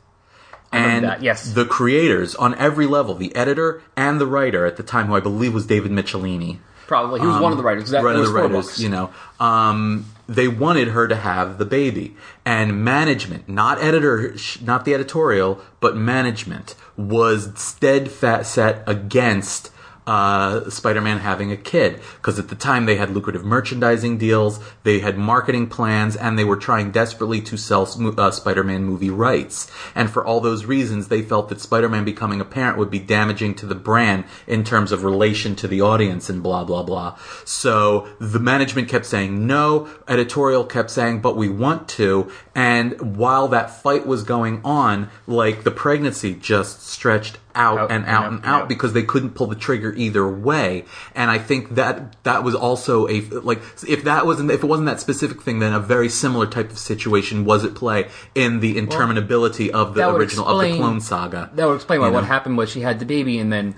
Speaker 1: And
Speaker 2: that, yes.
Speaker 1: the creators on every level, the editor and the writer at the time, who I believe was David Michelinie,
Speaker 2: Probably he was one of the writers. 'cause That
Speaker 1: one of the writers,
Speaker 2: books.
Speaker 1: you know, um, they wanted her to have the baby, and management, not editor, not the editorial, but management was steadfast set against uh, Spider-Man having a kid because at the time they had lucrative merchandising deals, they had marketing plans, and they were trying desperately to sell uh, Spider-Man movie rights. And for all those reasons, they felt that Spider-Man becoming a parent would be damaging to the brand in terms of relation to the audience and blah blah blah. So the management kept saying no, editorial kept saying but we want to, and while that fight was going on, like the pregnancy just stretched out,
Speaker 2: Out
Speaker 1: and out and out because they couldn't pull the trigger either way. And I think that that was also a like if that wasn't if it wasn't that specific thing, then a very similar type of situation was at play in the interminability of the original of the Clone Saga.
Speaker 2: That would explain why
Speaker 1: You
Speaker 2: what happened was she had the baby and then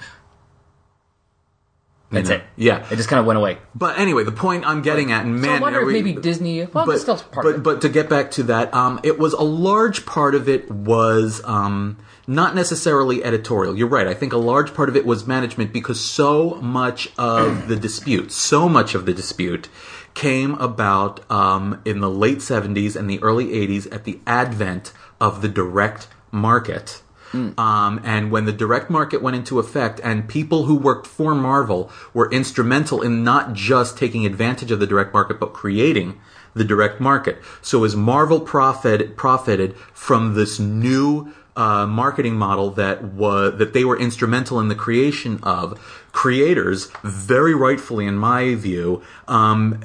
Speaker 2: that's
Speaker 1: know?
Speaker 2: it.
Speaker 1: Yeah.
Speaker 2: it just kind of went away.
Speaker 1: But anyway, the point I'm getting at, and
Speaker 2: So
Speaker 1: man,
Speaker 2: I wonder if
Speaker 1: we-
Speaker 2: maybe Disney. Well,
Speaker 1: but,
Speaker 2: still part
Speaker 1: but,
Speaker 2: of it.
Speaker 1: but to get back to that, um, it was a large part of it was um, not necessarily editorial. You're right. I think a large part of it was management because so much of <clears throat> the dispute, so much of the dispute, came about um, in the late 70s and the early 80s at the advent of the direct market. Um, and when the direct market went into effect, and people who worked for Marvel were instrumental in not just taking advantage of the direct market, but creating the direct market. So as Marvel profit, profited from this new uh, marketing model that was that they were instrumental in the creation of. Creators, very rightfully, in my view, um,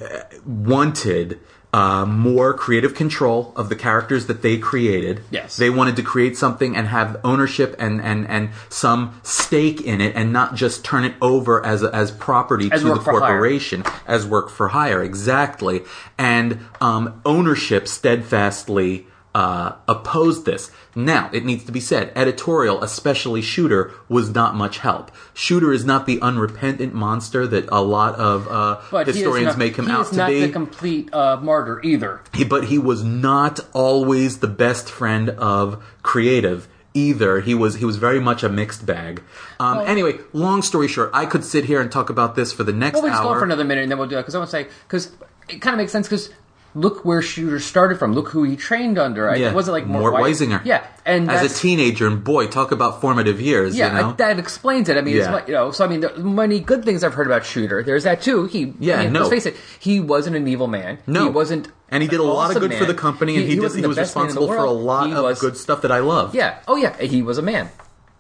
Speaker 1: wanted uh, more creative control of the characters that they created.
Speaker 2: Yes.
Speaker 1: They wanted to create something and have ownership and, and, and some stake in it and not just turn it over as, as property
Speaker 2: As
Speaker 1: to the
Speaker 2: for hire.
Speaker 1: corporation as work for hire. Exactly. And um, ownership steadfastly uh, opposed this. Now, it needs to be said, editorial, especially Shooter, was not much help. Shooter is not the unrepentant monster that a lot of uh,
Speaker 2: But he is
Speaker 1: historians
Speaker 2: not-
Speaker 1: make him out to be.
Speaker 2: he is not the complete uh, martyr either.
Speaker 1: He, but he was not always the best friend of creative either. He was he was very much a mixed bag. Um, anyway, long story short, I could sit here and talk about this for the next
Speaker 2: Well, we just go
Speaker 1: hour.
Speaker 2: for another minute and then we'll do it because I want to say because it kind of makes sense because look where Shooter started from. Look who he trained under. I-
Speaker 1: yeah,
Speaker 2: Was it like
Speaker 1: Mort
Speaker 2: Mort
Speaker 1: Weisinger?
Speaker 2: Yeah, and
Speaker 1: as a teenager, and boy, talk about formative years.
Speaker 2: Yeah,
Speaker 1: you know?
Speaker 2: I- that explains it. I mean,
Speaker 1: Yeah.
Speaker 2: you know. So I mean, there are many good things I've heard about Shooter. There's that too. He,
Speaker 1: Yeah,
Speaker 2: I mean,
Speaker 1: no.
Speaker 2: Let's face it. He wasn't an evil man.
Speaker 1: no,
Speaker 2: he wasn't.
Speaker 1: and he did a
Speaker 2: an
Speaker 1: lot of
Speaker 2: awesome
Speaker 1: good for the company, and he, did,
Speaker 2: wasn't
Speaker 1: he was
Speaker 2: best man in the
Speaker 1: responsible for a lot
Speaker 2: He
Speaker 1: of good stuff that I love.
Speaker 2: Yeah. Oh yeah. He was a man.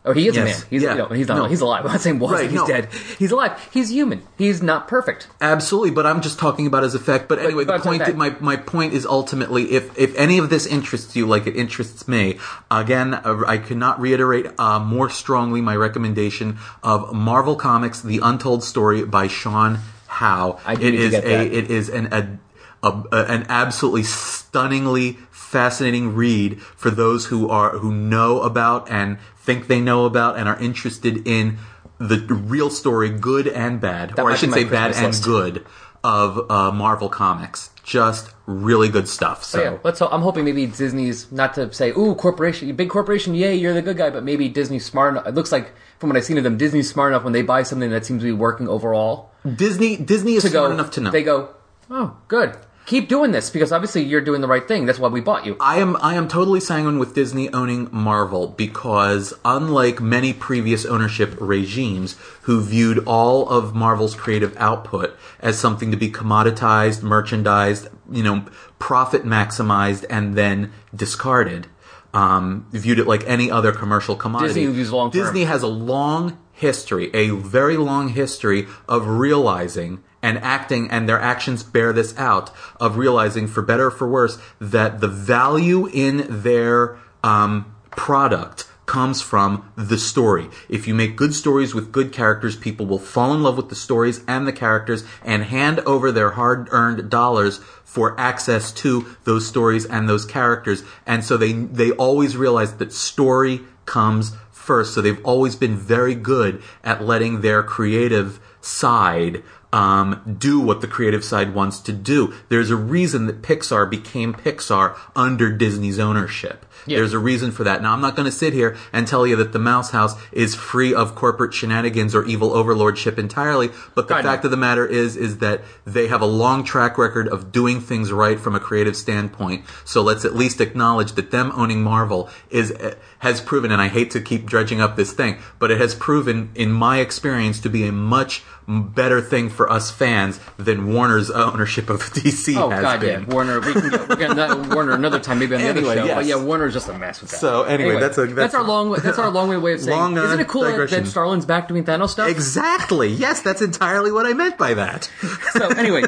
Speaker 2: Oh, he is a man. He's
Speaker 1: yeah.
Speaker 2: you know, he's not.
Speaker 1: No.
Speaker 2: He's alive. I'm not saying was.
Speaker 1: Right,
Speaker 2: he's
Speaker 1: no.
Speaker 2: dead. He's alive. He's human. He's not perfect.
Speaker 1: Absolutely, but I'm just talking about his effect. But anyway,
Speaker 2: but
Speaker 1: the point,
Speaker 2: back.
Speaker 1: my my point is ultimately, if if any of this interests you, like it interests me, again, uh, I cannot reiterate uh, more strongly my recommendation of Marvel Comics: The Untold Story by Sean Howe.
Speaker 2: I do
Speaker 1: It
Speaker 2: get
Speaker 1: a
Speaker 2: that.
Speaker 1: it is an a, a, a- an absolutely stunningly fascinating read for those who are who know about and think they know about and are interested in the real story, good and bad,
Speaker 2: That
Speaker 1: or I should say bad
Speaker 2: Christmas
Speaker 1: and good of uh, Marvel comics. Just really good stuff. So
Speaker 2: yeah, let's. Hope, I'm hoping maybe Disney's not to say, "Ooh, corporation, big corporation, yay, you're the good guy," but maybe Disney's smart enough. It looks like from what I've seen of them, Disney's smart enough when they buy something that seems to be working overall
Speaker 1: Disney Disney is smart
Speaker 2: go.
Speaker 1: enough to know.
Speaker 2: They go, "Oh, good, keep doing this because obviously you're doing the right thing. That's why we bought you."
Speaker 1: I am I am totally sanguine with Disney owning Marvel because unlike many previous ownership regimes who viewed all of Marvel's creative output as something to be commoditized, merchandised, you know, profit maximized and then discarded, um, viewed it like any other commercial commodity.
Speaker 2: Disney views long term.
Speaker 1: Disney has a long history, a very long history of realizing and acting, and their actions bear this out, of realizing, for better or for worse, that the value in their um, product comes from the story. If you make good stories with good characters, people will fall in love with the stories and the characters and hand over their hard earned dollars for access to those stories and those characters. And so they, they always realize that story comes first. So they've always been very good at letting their creative side um, do what the creative side wants to do. There's a reason that Pixar became Pixar under Disney's ownership. There's a reason for that. Now, I'm not going to sit here and tell you that the Mouse House is free of corporate shenanigans or evil overlordship entirely, but the
Speaker 2: I know.
Speaker 1: fact of the matter is, is that they have a long track record of doing things right from a creative standpoint. So let's at least acknowledge that them owning Marvel is has proven, and I hate to keep dredging up this thing, but it has proven, in my experience, to be a much better thing for us fans than Warner's <laughs> ownership of DC
Speaker 2: Oh
Speaker 1: has
Speaker 2: God,
Speaker 1: been.
Speaker 2: yeah, Warner. We can get, we're getting that <laughs> Warner another time, maybe on the
Speaker 1: Anyway,
Speaker 2: other show.
Speaker 1: yes.
Speaker 2: But yeah, Warner's just a mess with that.
Speaker 1: So, anyway, that's a- that's-
Speaker 2: our long that's our long way of saying. <laughs>
Speaker 1: Long, uh,
Speaker 2: isn't it cool that, that. Starlin's back doing Thanos stuff?
Speaker 1: Exactly. Yes, that's entirely what I meant by that.
Speaker 2: so anyway,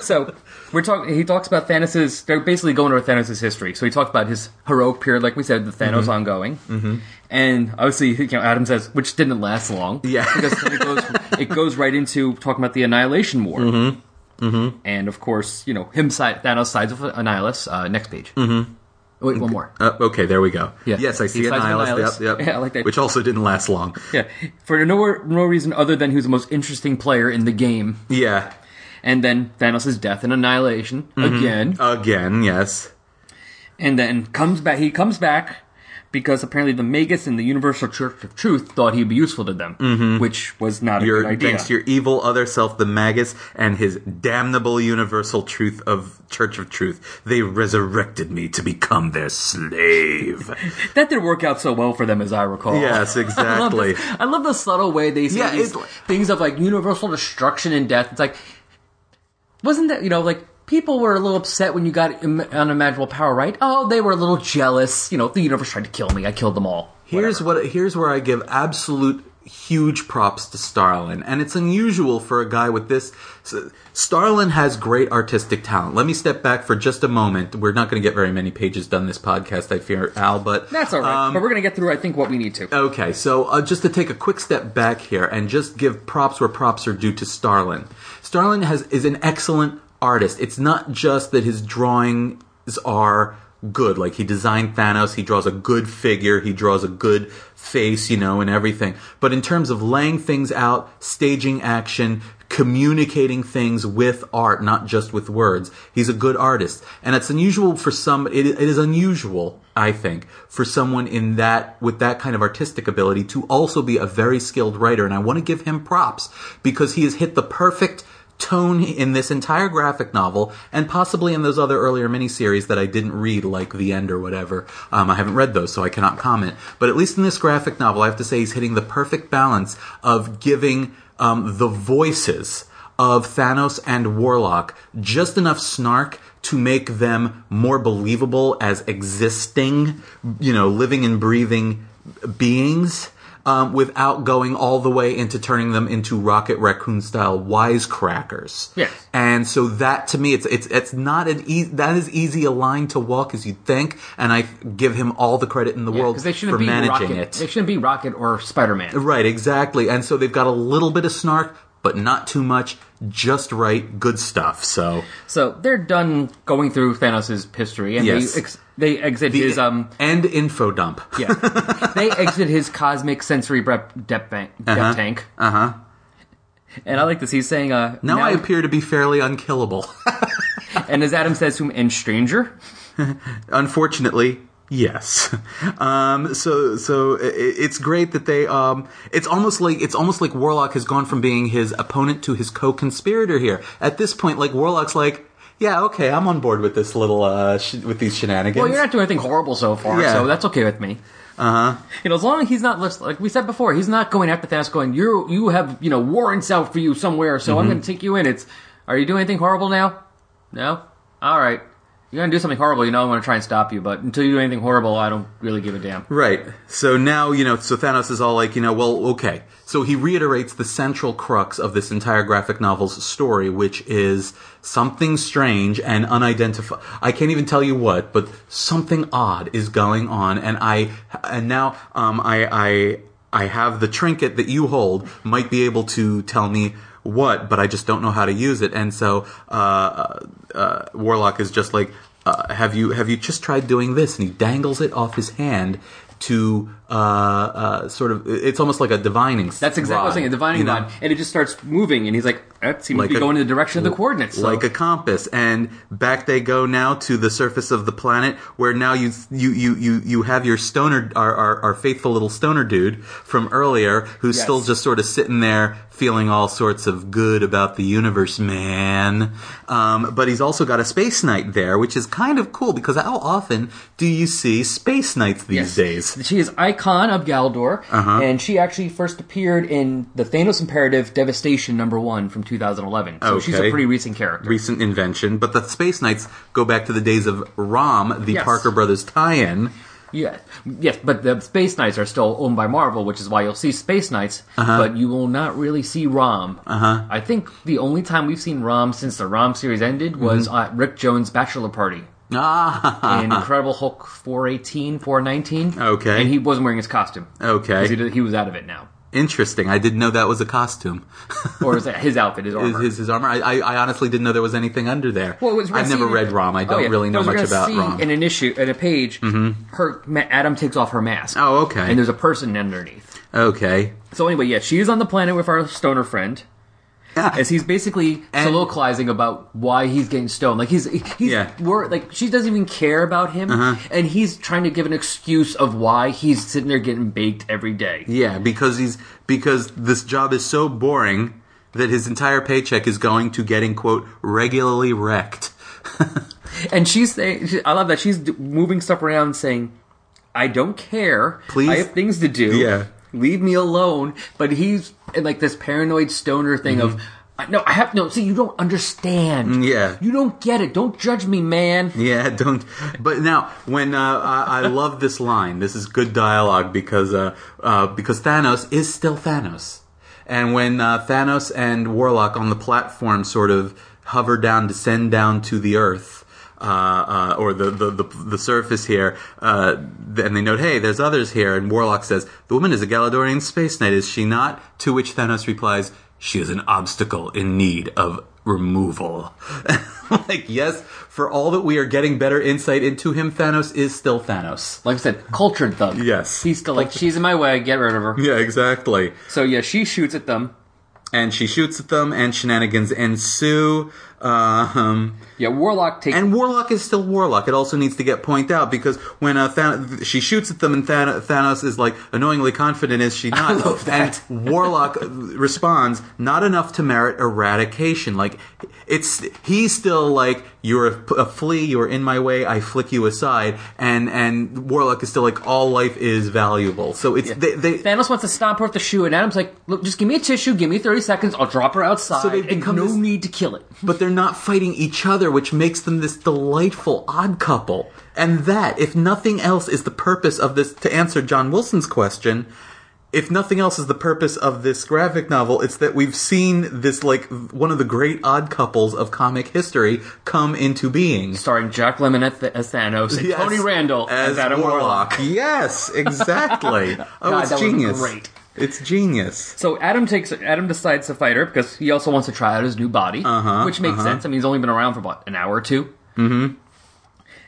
Speaker 2: so we're talking. He talks about Thanos's. They're basically going over Thanos's history. So he talks about his heroic period, like we said, the Thanos ongoing, mm-hmm. And obviously, you know, Adam says, which didn't last long,
Speaker 1: Yeah. <laughs>
Speaker 2: because it goes it goes right into talking about the Annihilation War. Mm-hmm. Mm-hmm. And of course, you know him side Thanos sides with Annihilus. Uh, next page. Mm-hmm. Wait, one more.
Speaker 1: Uh, okay, there we go.
Speaker 2: Yeah.
Speaker 1: Yes, I see Annihilus. Yep, yep. <laughs>
Speaker 2: Yeah, I like that.
Speaker 1: Which also didn't last long.
Speaker 2: Yeah, for no no reason other than he was the most interesting player in the game.
Speaker 1: Yeah.
Speaker 2: And then Thanos' death and annihilation
Speaker 1: Mm-hmm.
Speaker 2: again.
Speaker 1: Again, yes.
Speaker 2: and then comes back. He comes back because apparently the Magus and the Universal Church of Truth thought he'd be useful to them, mm-hmm. which was not a
Speaker 1: Your,
Speaker 2: good idea.
Speaker 1: thanks to your evil other self, the Magus, and his damnable universal truth of Church of Truth. They resurrected me to become their slave. <laughs>
Speaker 2: that didn't work out so well for them, as I recall.
Speaker 1: yes, <laughs>
Speaker 2: I love,
Speaker 1: exactly.
Speaker 2: I love the subtle way they say
Speaker 1: Yeah,
Speaker 2: these things of like universal destruction and death. It's like, wasn't that you know like people were a little upset when you got Im- unimaginable power, right? Oh, they were a little jealous. You know, the universe tried to kill me. I killed them all.
Speaker 1: Here's
Speaker 2: Whatever.
Speaker 1: what here's where I give absolute huge props to Starlin, and it's unusual for a guy with this. Starlin has great artistic talent. Let me step back for just a moment. We're not going to get very many pages done this podcast, I fear, Al, but
Speaker 2: That's all right.
Speaker 1: um,
Speaker 2: but we're gonna get through. I think what we need to.
Speaker 1: Okay, so uh, just to take a quick step back here and just give props where props are due to Starlin. Starlin has is an excellent artist. It's not just that his drawings are good. Like he designed Thanos, he draws a good figure, he draws a good face, you know, and everything. But in terms of laying things out, staging action, communicating things with art, not just with words. He's a good artist. And it's unusual for some, it, it is unusual, I think, for someone in that, with that kind of artistic ability to also be a very skilled writer. And I want to give him props because he has hit the perfect tone in this entire graphic novel and possibly in those other earlier miniseries that I didn't read, like The End or whatever. Um, I haven't read those, so I cannot comment. But at least in this graphic novel, I have to say he's hitting the perfect balance of giving um, the voices of Thanos and Warlock just enough snark to make them more believable as existing, you know, living and breathing beings um, without going all the way into turning them into Rocket Raccoon style wisecrackers.
Speaker 2: Yes.
Speaker 1: And so that to me, it's it's it's not an that is easy a line to walk as you'd think, and I give him all the credit in the world
Speaker 2: because they
Speaker 1: for
Speaker 2: shouldn't be
Speaker 1: managing
Speaker 2: Rocket.
Speaker 1: it.
Speaker 2: They shouldn't be Rocket or Spider Man.
Speaker 1: Right, exactly. And so they've got a little bit of snark, but not too much, just right, good stuff. So
Speaker 2: So they're done going through Thanos' history, and
Speaker 1: Yes.
Speaker 2: they ex- they exit his um
Speaker 1: and info dump.
Speaker 2: yeah <laughs> they exit his cosmic sensory brep depth, bank, depth tank.
Speaker 1: Uh huh.
Speaker 2: And I like this. He's saying, uh,
Speaker 1: Now, I appear to be fairly unkillable. <laughs>
Speaker 2: and as Adam says to him, and stranger. <laughs>
Speaker 1: Unfortunately, yes. <laughs> Um, so so it's great that they. Um, it's almost like it's almost like Warlock has gone from being his opponent to his co-conspirator here. At this point, like Warlock's like, yeah, okay, I'm on board with this little uh, sh- with these shenanigans.
Speaker 2: Well, you're not doing anything horrible so far,
Speaker 1: Yeah.
Speaker 2: so that's okay with me.
Speaker 1: Uh huh.
Speaker 2: You know, as long as he's not like we said before, he's not going after Thanos, going, "You you have you know warrants out for you somewhere, so
Speaker 1: Mm-hmm.
Speaker 2: I'm going to take you in." It's, are you doing anything horrible now? No. All right. You're to do something horrible, you know I'm to try and stop you, but until you do anything horrible, I don't really give a damn.
Speaker 1: Right. So now, you know, so Thanos is all like, you know, well, okay. So he reiterates the central crux of this entire graphic novel's story, which is something strange and unidentified. I can't even tell you what, but something odd is going on. And I, and now, um, I, I, I have the trinket that you hold might be able to tell me what, but I just don't know how to use it. And so, uh, uh, Warlock is just like, uh, have you have you just tried doing this? And he dangles it off his hand to uh, uh, sort of. It's almost like a divining.
Speaker 2: That's exactly what I was saying, a divining
Speaker 1: you know?
Speaker 2: rod, and it just starts moving, and he's like, "That seems
Speaker 1: Like
Speaker 2: to be
Speaker 1: a-
Speaker 2: going in the direction of the coordinates." So.
Speaker 1: like a compass and back they go now to the surface of the planet where now you you you you, you have your stoner our, our, our faithful little stoner dude from earlier who's
Speaker 2: Yes.
Speaker 1: still just sort of sitting there feeling all sorts of good about the universe man um, but he's also got a space knight there which is kind of cool because how often do you see space knights these
Speaker 2: Yes.
Speaker 1: days
Speaker 2: She is Ikon of Galador,
Speaker 1: Uh-huh.
Speaker 2: and she actually first appeared in the Thanos Imperative Devastation number one from 2011. So she's a pretty recent character.
Speaker 1: recent invention but the space knights go back to the days of rom the
Speaker 2: Yes.
Speaker 1: parker brothers tie-in
Speaker 2: yeah, yes, but the Space Knights are still owned by Marvel, which is why you'll see Space Knights, but you will not really see Rom. Uh-huh. I think the only time we've seen Rom since the Rom series ended was at Rick Jones' bachelor party
Speaker 1: ah
Speaker 2: in Incredible Hulk 418, 419.
Speaker 1: Okay.
Speaker 2: and he wasn't wearing his costume.
Speaker 1: okay
Speaker 2: He, he was out of it now.
Speaker 1: Interesting. I didn't know that was a costume. <laughs>
Speaker 2: Or is that his outfit, his armor?
Speaker 1: his, his armor. I, I, I honestly didn't know there was anything under there.
Speaker 2: Well, it was
Speaker 1: I've never read Rom. I
Speaker 2: Oh,
Speaker 1: don't
Speaker 2: yeah.
Speaker 1: really know
Speaker 2: No,
Speaker 1: much about Rom.
Speaker 2: In an issue, in a page, mm-hmm. her ma- Adam takes off her mask.
Speaker 1: oh, okay.
Speaker 2: And there's a person underneath.
Speaker 1: okay.
Speaker 2: So anyway, yeah, she is on the planet with our stoner friend. As he's basically
Speaker 1: And-
Speaker 2: soliloquizing about why he's getting stoned, like he's he's
Speaker 1: Yeah.
Speaker 2: wor- like she doesn't even care about him, uh-huh. and he's trying to give an excuse of why he's sitting there getting baked every day.
Speaker 1: Yeah, because he's because this job is so boring that his entire paycheck is going to getting quote regularly wrecked. <laughs>
Speaker 2: And she's saying, I love that she's moving stuff around, saying, "I don't care.
Speaker 1: Please?
Speaker 2: I have things to do.
Speaker 1: Yeah.
Speaker 2: Leave me alone." But he's in like this paranoid stoner thing of, I, no, I have no. See, you don't understand.
Speaker 1: Yeah.
Speaker 2: you don't get it. Don't judge me, man.
Speaker 1: Yeah, <laughs> don't. But now, when uh, I, I love this line, this is good dialogue because uh, uh, because Thanos is still Thanos, and when uh, Thanos and Warlock on the platform sort of hover down, descend down to the Earth. Uh, uh, or the, the, the, the surface here, uh, and they note, hey, there's others here, and Warlock says, the woman is a Galadorian space knight, is she not? To which Thanos replies, she is an obstacle in need of removal. <laughs> like, yes, for all that we are getting better insight into him, Thanos is still Thanos.
Speaker 2: Like I said, cultured thug.
Speaker 1: Yes.
Speaker 2: he's still like she's in my way. Get rid of her.
Speaker 1: Yeah, exactly.
Speaker 2: So yeah, she shoots at them.
Speaker 1: And she shoots at them, and shenanigans ensue. Um,
Speaker 2: Yeah, Warlock takes.
Speaker 1: and Warlock is still Warlock. It also needs to get pointed out because when uh, Than- she shoots at them, and Than- Thanos is like annoyingly confident, is she not?
Speaker 2: love that.
Speaker 1: And Warlock responds, "Not enough to merit eradication. Like it's he's still like you're a, a flea, you're in my way, I flick you aside." And and Warlock is still like all life is valuable. So it's they, they
Speaker 2: Thanos wants to stop her with the shoe, and Adam's like, "Look, just give me a tissue, give me thirty seconds, I'll drop her outside."
Speaker 1: So they've
Speaker 2: and
Speaker 1: become
Speaker 2: no
Speaker 1: this-
Speaker 2: need to kill it.
Speaker 1: but they're not fighting each other, which makes them this delightful odd couple. And that, if nothing else, is the purpose of this. To answer John Wilson's question, if nothing else is the purpose of this graphic novel, it's that we've seen this like one of the great odd couples of comic history come into being.
Speaker 2: Starring Jack Lemmon as, Th- as Thanos and
Speaker 1: Yes,
Speaker 2: Tony Randall as, Adam Warlock.
Speaker 1: Yes, exactly. <laughs> oh,
Speaker 2: God,
Speaker 1: it's
Speaker 2: that
Speaker 1: genius.
Speaker 2: great.
Speaker 1: It's genius.
Speaker 2: So Adam takes Adam decides to fight her because he also wants to try out his new body,
Speaker 1: Uh-huh,
Speaker 2: which makes sense. I mean, he's only been around for what an hour or 2 Mm-hmm.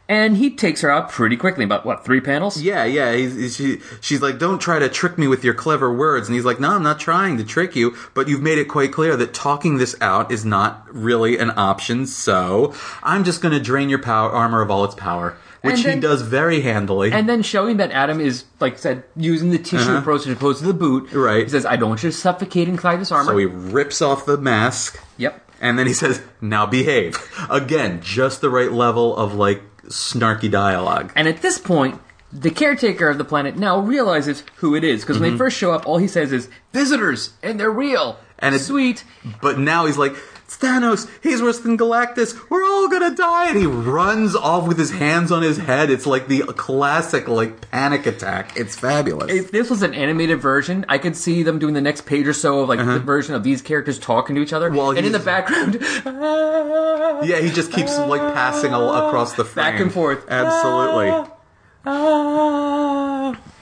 Speaker 2: And he takes her out pretty quickly, about what three panels?
Speaker 1: Yeah, yeah. He's, he's, she, she's like, "Don't try to trick me with your clever words," and he's like, "No, I'm not trying to trick you, but you've made it quite clear that talking this out is not really an option. So I'm just going to drain your power armor of all its power." Which
Speaker 2: And
Speaker 1: he does very handily.
Speaker 2: And then showing that Adam is, like I said, using the tissue approach as opposed to the boot.
Speaker 1: Uh-huh. Right.
Speaker 2: He says, "I don't want you to suffocate inside this armor."
Speaker 1: so he rips off the mask.
Speaker 2: yep.
Speaker 1: And then he says, "Now behave." Again, just the right level of like snarky dialogue.
Speaker 2: And at this point, the caretaker of the planet now realizes who it is because when they first show up, all he says is "visitors," and they're real
Speaker 1: Mm-hmm. And it's-
Speaker 2: sweet.
Speaker 1: But now he's like, Thanos. He's worse than Galactus. We're all gonna die. And he runs off with his hands on his head. It's like the classic like panic attack. It's fabulous.
Speaker 2: If this was an animated version, I could see them doing the next page or so of like the version of these characters talking to each other,
Speaker 1: Uh-huh. Well,
Speaker 2: and in the background, <laughs>
Speaker 1: yeah, he just keeps like passing across the frame.
Speaker 2: Back and forth.
Speaker 1: Absolutely.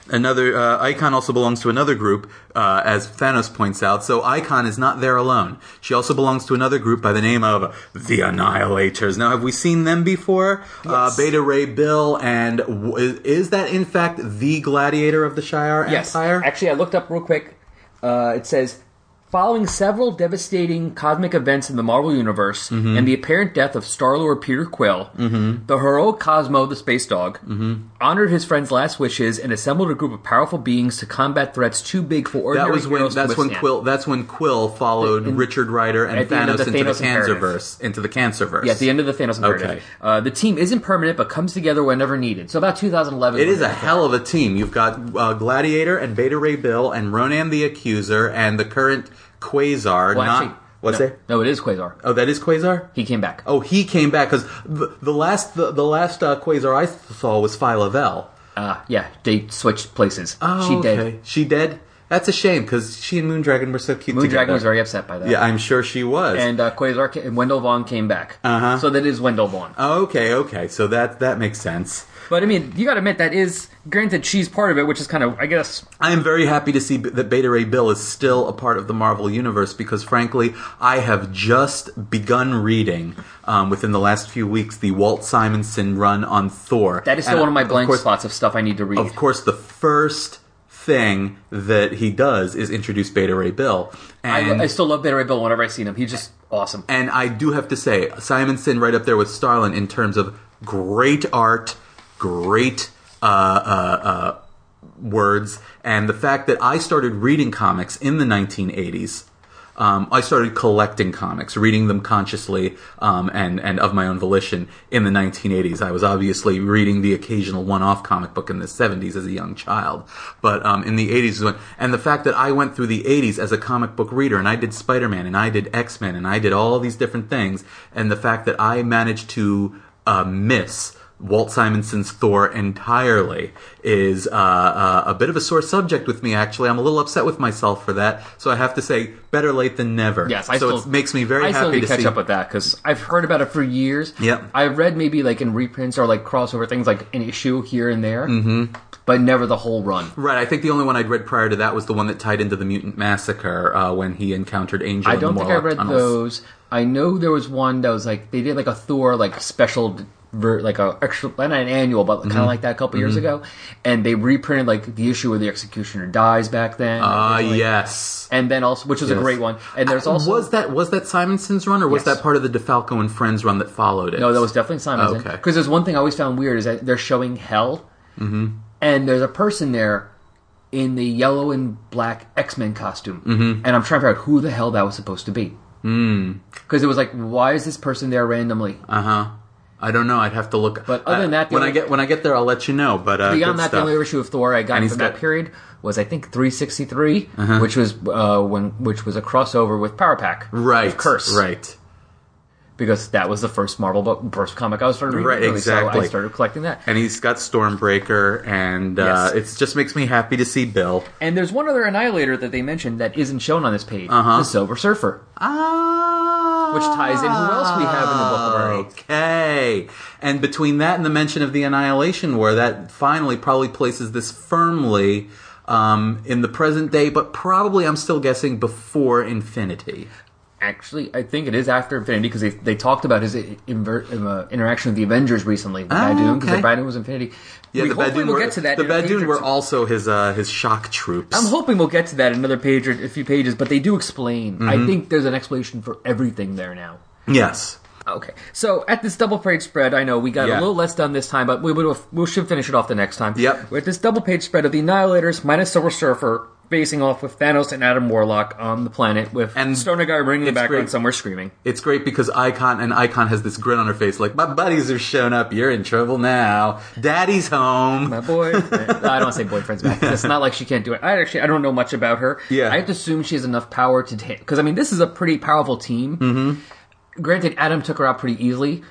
Speaker 1: Another uh, Ikon also belongs to another group, uh, as Thanos points out. So Ikon is not there alone. She also belongs to another group by the name of the Annihilators. Now, have we seen them before? Uh, Beta Ray Bill, and w- is, that in fact the Gladiator of the Shi'ar
Speaker 2: yes.
Speaker 1: Empire?
Speaker 2: Actually, I looked up real quick. Uh, it says. Following several devastating cosmic events in the Marvel Universe
Speaker 1: Mm-hmm.
Speaker 2: and the apparent death of Star Lord Peter Quill, the heroic Cosmo, the space dog,
Speaker 1: Mm-hmm.
Speaker 2: Honored his friend's last wishes and assembled a group of powerful beings to combat threats too big for ordinary
Speaker 1: that was when
Speaker 2: heroes to
Speaker 1: that's when. Quill that's when Quill followed
Speaker 2: In-
Speaker 1: Richard Rider and
Speaker 2: at the
Speaker 1: Thanos
Speaker 2: the
Speaker 1: into
Speaker 2: Thanos
Speaker 1: the. Cancerverse into the Cancerverse.
Speaker 2: Yeah, at the end of the Thanos imperative.
Speaker 1: Okay.
Speaker 2: Uh, the team isn't permanent, but comes together whenever needed. So about 2011.
Speaker 1: It is a hell of a team. You've got uh, Gladiator and Beta Ray Bill and Ronan the Accuser and the current Quasar.
Speaker 2: Well,
Speaker 1: not what's
Speaker 2: no,
Speaker 1: it?
Speaker 2: No, it is Quasar.
Speaker 1: Oh, that is Quasar.
Speaker 2: He came back.
Speaker 1: Oh, he came back because the, the last the, the last uh, Quasar I saw was Phyla-Vell.
Speaker 2: Uh, yeah, they switched places.
Speaker 1: Oh,
Speaker 2: she
Speaker 1: okay.
Speaker 2: dead.
Speaker 1: She dead. That's a shame because she and Moondragon were so cute. Together.
Speaker 2: Moondragon
Speaker 1: together.
Speaker 2: was very upset by that.
Speaker 1: Yeah, I'm sure she was.
Speaker 2: And uh, Quasar, Wendell Vaughn came back.
Speaker 1: Uh-huh.
Speaker 2: So that is Wendell Vaughn.
Speaker 1: Oh, okay, okay. So that that makes sense.
Speaker 2: But I mean, you got to admit that is granted she's part of it, which is kind of I guess
Speaker 1: I am very happy to see that Beta Ray Bill is still a part of the Marvel Universe because, frankly, I have just begun reading um, within the last few weeks the Walt Simonson run on Thor.
Speaker 2: that is still
Speaker 1: And,
Speaker 2: one of my blank
Speaker 1: course,
Speaker 2: spots of stuff I need to read.
Speaker 1: Of course, the first thing that he does is introduce Beta Ray Bill, and
Speaker 2: I, I still love Beta Ray Bill whenever I see him. He's just awesome.
Speaker 1: and I do have to say, Simonson right up there with Starlin in terms of great art, great uh, uh, uh, words, and the fact that I started reading comics in the 1980s. um, I started collecting comics, reading them consciously um, and and of my own volition in the 1980s. I was obviously reading the occasional one-off comic book in the 70s as a young child, but um, in the 80s when and the fact that I went through the 80s as a comic book reader and I did Spider-Man and I did X-Men and I did all these different things, and the fact that I managed to uh, miss Walt Simonson's Thor entirely is uh, uh, a bit of a sore subject with me. Actually, I'm a little upset with myself for that. So I have to say, better late than never.
Speaker 2: Yes, I
Speaker 1: so
Speaker 2: still
Speaker 1: it makes me very
Speaker 2: I
Speaker 1: happy to
Speaker 2: catch
Speaker 1: see.
Speaker 2: up with that because I've heard about it for years.
Speaker 1: Yep.
Speaker 2: I've read maybe like in reprints or like crossover things, like an issue here and there, mm-hmm. but never the whole run.
Speaker 1: Right, I think the only one I'd read prior to that was the one that tied into the Mutant Massacre uh, when he encountered Angel.
Speaker 2: I don't think I read
Speaker 1: tunnels.
Speaker 2: those. I know there was one that was like they did like a Thor like special. Ver- Like a extra, not an annual, but kind
Speaker 1: Mm-hmm.
Speaker 2: of like that a couple years ago, and they reprinted like the issue where the executioner dies back then.
Speaker 1: Ah,
Speaker 2: originally.
Speaker 1: yes.
Speaker 2: and then also, which was a great one. And there's also
Speaker 1: was that was that Simonson's run or was
Speaker 2: Yes.
Speaker 1: that part of the DeFalco and Friends run that followed it?
Speaker 2: No, that was definitely Simon's.
Speaker 1: Okay.
Speaker 2: Because there's one thing I always found weird is that they're showing hell, mm-hmm. and there's a person there in the yellow and black X Men costume, mm-hmm. and I'm trying to figure out who the hell that was supposed to be. Because it was like, why is this person there randomly?
Speaker 1: Uh huh. I don't know. I'd have to look.
Speaker 2: But other than that,
Speaker 1: when I get when I get there, I'll let you know. But uh,
Speaker 2: Beyond that, the only issue of Thor I got
Speaker 1: And
Speaker 2: from that period was I think 363,
Speaker 1: Uh-huh.
Speaker 2: which was uh, when which was a crossover with Power Pack,
Speaker 1: right,
Speaker 2: Curse,
Speaker 1: right.
Speaker 2: Because that was the first Marvel book, first comic I was started reading.
Speaker 1: Right,
Speaker 2: really, So I started collecting that.
Speaker 1: And he's got Stormbreaker, and uh,
Speaker 2: Yes.
Speaker 1: it just makes me happy to see Bill.
Speaker 2: And there's one other Annihilator that they mentioned that isn't shown on this page,
Speaker 1: Uh-huh.
Speaker 2: the Silver Surfer.
Speaker 1: Ah,
Speaker 2: Which ties in who else we have in the Book Eight.
Speaker 1: Okay, and between that and the mention of the Annihilation War, that finally probably places this firmly um, in the present day, but probably I'm still guessing before Infinity.
Speaker 2: Actually, I think it is after Infinity because they, they talked about his inver- uh, interaction with the Avengers recently. The
Speaker 1: Ah,
Speaker 2: Badoon, because
Speaker 1: okay.
Speaker 2: the Badoon was Infinity.
Speaker 1: Yeah,
Speaker 2: we
Speaker 1: the Badoon
Speaker 2: we'll
Speaker 1: were,
Speaker 2: get to that.
Speaker 1: The Badoon were also his uh, his shock troops.
Speaker 2: I'm hoping we'll get to that in another page or a few pages, but they do explain.
Speaker 1: Mm-hmm.
Speaker 2: I think there's an explanation for everything there now.
Speaker 1: yes.
Speaker 2: Okay, so at this double page spread, I know we got
Speaker 1: Yeah.
Speaker 2: a little less done this time, but we will we should finish it off the next time.
Speaker 1: Yep.
Speaker 2: With this double page spread of the Annihilators minus Silver Surfer facing off with Thanos and Adam Warlock on the planet with
Speaker 1: And
Speaker 2: Stoner Guy running in the
Speaker 1: it's
Speaker 2: background
Speaker 1: great.
Speaker 2: somewhere screaming.
Speaker 1: It's great because Ikon and Ikon has this grin on her face, like my buddies have shown up. You're in trouble now. Daddy's home.
Speaker 2: My boy, <laughs> I don't say boyfriend's back. It's not like she can't do it. I actually I don't know much about her.
Speaker 1: Yeah.
Speaker 2: I have to assume she has enough power to take. Because I mean, this is a pretty powerful team. Mm-hmm. Granted, Adam took her out pretty easily,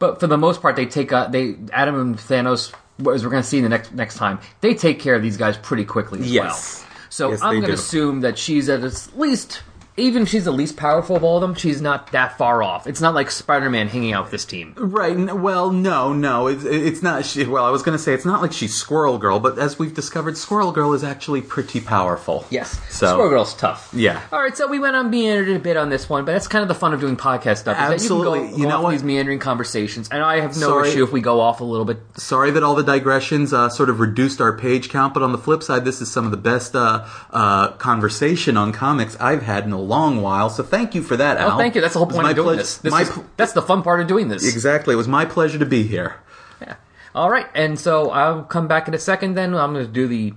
Speaker 2: but for the most part, they take uh, they Adam and Thanos. As we're going to see in the next next time, they take care of these guys pretty quickly as
Speaker 1: Yes.
Speaker 2: well. So
Speaker 1: Yes,
Speaker 2: I'm going to assume that she's at least. Even if she's the least powerful of all of them, she's not that far off. It's not like Spider-Man hanging out with this team.
Speaker 1: Right. n- Well, no, no. It's, it's not. She, well, I was going to say it's not like she's Squirrel Girl, but as we've discovered, Squirrel Girl is actually pretty powerful.
Speaker 2: Yes.
Speaker 1: So
Speaker 2: Squirrel Girl's tough.
Speaker 1: Yeah.
Speaker 2: All right, so we went on meandered a bit on this one, but that's kind of the fun of doing podcast stuff. is that
Speaker 1: Absolutely.
Speaker 2: You, can go,
Speaker 1: You
Speaker 2: go
Speaker 1: know
Speaker 2: off
Speaker 1: what?
Speaker 2: these meandering conversations, and I have no
Speaker 1: Sorry.
Speaker 2: issue if we go off a little bit.
Speaker 1: Sorry that all the digressions uh, sort of reduced our page count, but on the flip side, this is some of the best uh, uh, conversation on comics I've had in a long while. So thank you for that, Al.
Speaker 2: Oh, thank you. That's the whole point of doing
Speaker 1: pleas-
Speaker 2: this. this
Speaker 1: my
Speaker 2: is,
Speaker 1: pl-
Speaker 2: that's the fun part of doing this.
Speaker 1: exactly. It was my pleasure to be here.
Speaker 2: Yeah. All right, and so I'll come back in a second. Then I'm going to do the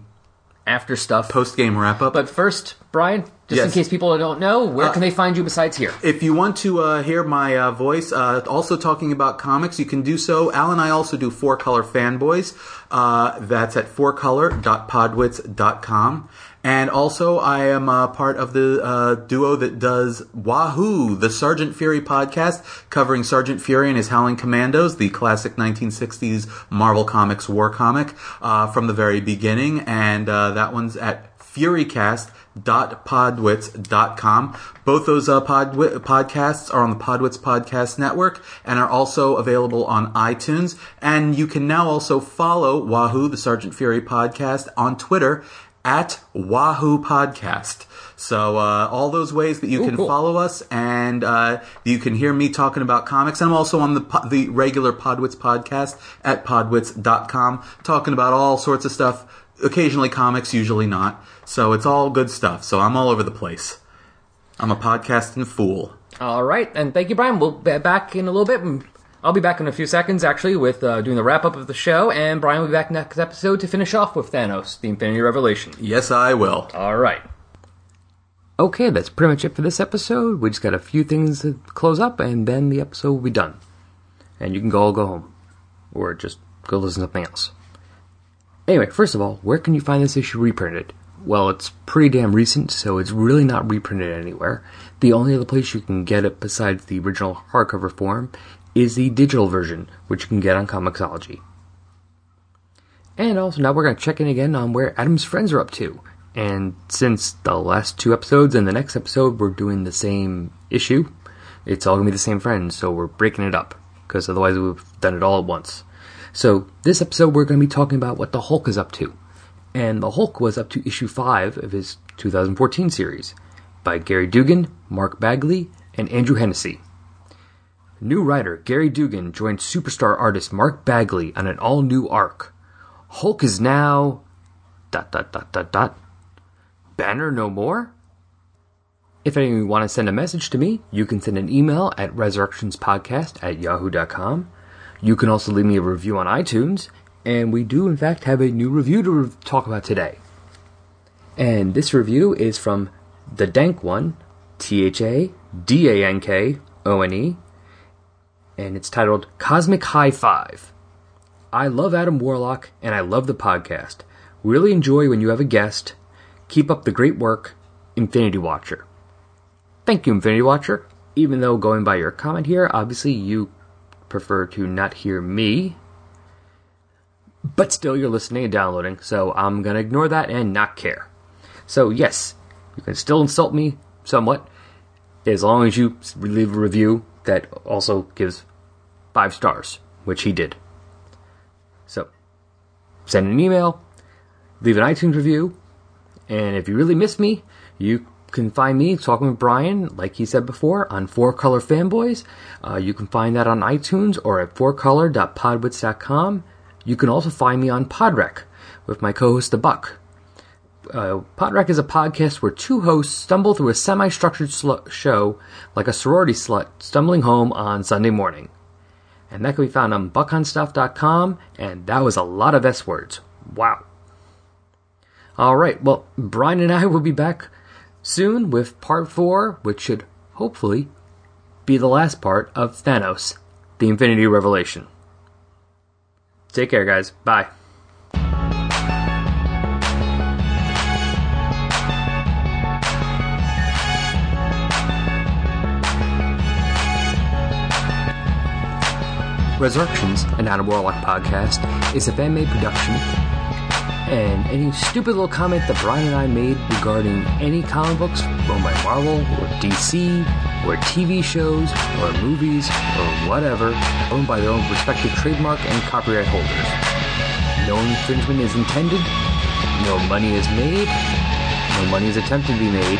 Speaker 2: after stuff.
Speaker 1: Post game wrap up.
Speaker 2: But first, Brian, just in case people don't know, where
Speaker 1: Uh,
Speaker 2: can they find you besides here?
Speaker 1: If you want to uh, hear my uh, voice, uh, also talking about comics, you can do so. Al and I also do Four Color Fanboys. Uh, that's at fourcolor.podwits.com. And also, I am uh, part of the uh, duo that does Wahoo, the Sergeant Fury podcast, covering Sergeant Fury and his Howling Commandos, the classic 1960s Marvel Comics war comic uh, from the very beginning. And uh, that one's at furycast.podwits.com. Both those uh, podcasts are on the Podwits Podcast Network and are also available on iTunes. And you can now also follow Wahoo, the Sergeant Fury podcast, on Twitter at Wahoo Podcast. So uh, all those ways that you
Speaker 2: Ooh,
Speaker 1: can
Speaker 2: cool.
Speaker 1: follow us, and uh, you can hear me talking about comics. And I'm also on the po- the regular Podwits podcast at podwits.com, talking about all sorts of stuff. Occasionally comics, usually not. So it's all good stuff. So I'm all over the place. I'm a podcasting fool.
Speaker 2: All right, and thank you, Brian. We'll be back in a little bit. And I'll be back in a few seconds, actually, with uh, doing the wrap up of the show, and Brian will be back next episode to finish off with Thanos, the Infinity Revelation.
Speaker 1: Yes, I will.
Speaker 2: All right. Okay, that's pretty much it for this episode. We just got a few things to close up, and then the episode will be done. And you can go all go home. Or just go listen to something else. Anyway, first of all, where can you find this issue reprinted? Well, it's pretty damn recent, so it's really not reprinted anywhere. The only other place you can get it besides the original hardcover form is the digital version, which you can get on Comixology. And also, now we're going to check in again on where Adam's friends are up to. And since the last two episodes and the next episode we're doing the same issue, it's all going to be the same friends, so we're breaking it up, because otherwise we've done it all at once. So, this episode we're going to be talking about what the Hulk is up to. And the Hulk was up to issue 5 of his 2014 series by Gary Duggan, Mark Bagley, and Andrew Hennessy. New writer Gary Duggan joined superstar artist Mark Bagley on an all new arc. Hulk is now. dot dot dot dot dot. Banner no more? If any of you want to send a message to me, you can send an email at resurrectionspodcast at yahoo.com. You can also leave me a review on iTunes, and we do in fact have a new review to re- talk about today. And this review is from the Dank One, T H A D A N K O N E, and it's titled Cosmic High Five. I love Adam Warlock and I love the podcast. Really enjoy when you have a guest. Keep up the great work, Infinity Watcher. Thank you, Infinity Watcher. Even though going by your comment here, obviously you prefer to not hear me. But still, you're listening and downloading, so I'm gonna ignore that and not care. So, yes, you can still insult me somewhat, as long as you leave a review that also gives five stars, which he did. So, send an email, leave an iTunes review, and if you really miss me, you can find me talking with Brian, like he said before, on Four Color Fanboys. Uh, you can find that on iTunes or at fourcolor.podwits.com. You can also find me on Podrec with my co-host The Buck. Uh, Podrec is a podcast where two hosts stumble through a semi-structured sl- show like a sorority slut stumbling home on Sunday morning. And that can be found on buckonstuff.com, and that was a lot of S words. Wow. All right, well, Brian and I will be back soon with part four, which should hopefully be the last part of Thanos, the Infinity Revelation. Take care, guys. Bye. Resurrections, an Adam Warlock podcast, is a fan made production and any stupid little comment that Brian and I made regarding any comic books owned by Marvel or DC or TV shows or movies or whatever owned by their own respective trademark and copyright holders. No infringement is intended, no money is made, no money is attempted to be made.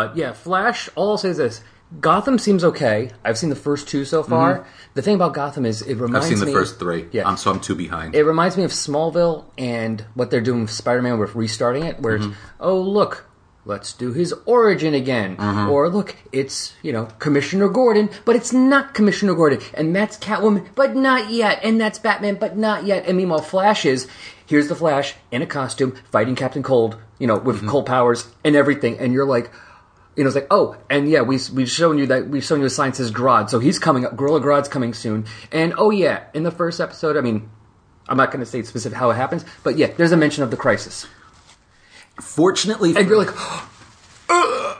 Speaker 2: But yeah, Flash, all I'll say is this. Gotham seems okay. I've seen the first two so far. Mm-hmm. The thing about Gotham is it
Speaker 1: I've
Speaker 2: reminds
Speaker 1: seen the
Speaker 2: me
Speaker 1: first three.
Speaker 2: Yeah.
Speaker 1: Um, so I'm two behind.
Speaker 2: it reminds me of Smallville and what they're doing with Spider-Man with restarting it where it's mm-hmm. oh look, let's do his origin again. Mm-hmm. Or look, it's, you know, Commissioner Gordon, but it's not Commissioner Gordon. And that's Catwoman, but not yet. And that's Batman, but not yet. And meanwhile, Flash is here's the Flash in a costume fighting Captain Cold, you know, with cold powers and everything. And you're like, you know, it's like, oh, and yeah, we we've shown you that we've shown you a sign says Grodd, so he's coming up. Gorilla Grodd's coming soon, and oh yeah, in the first episode, I mean, I'm not going to say specific how it happens, but yeah, there's a mention of the crisis,
Speaker 1: Fortunately,
Speaker 2: and you're like, <gasps> "Ugh."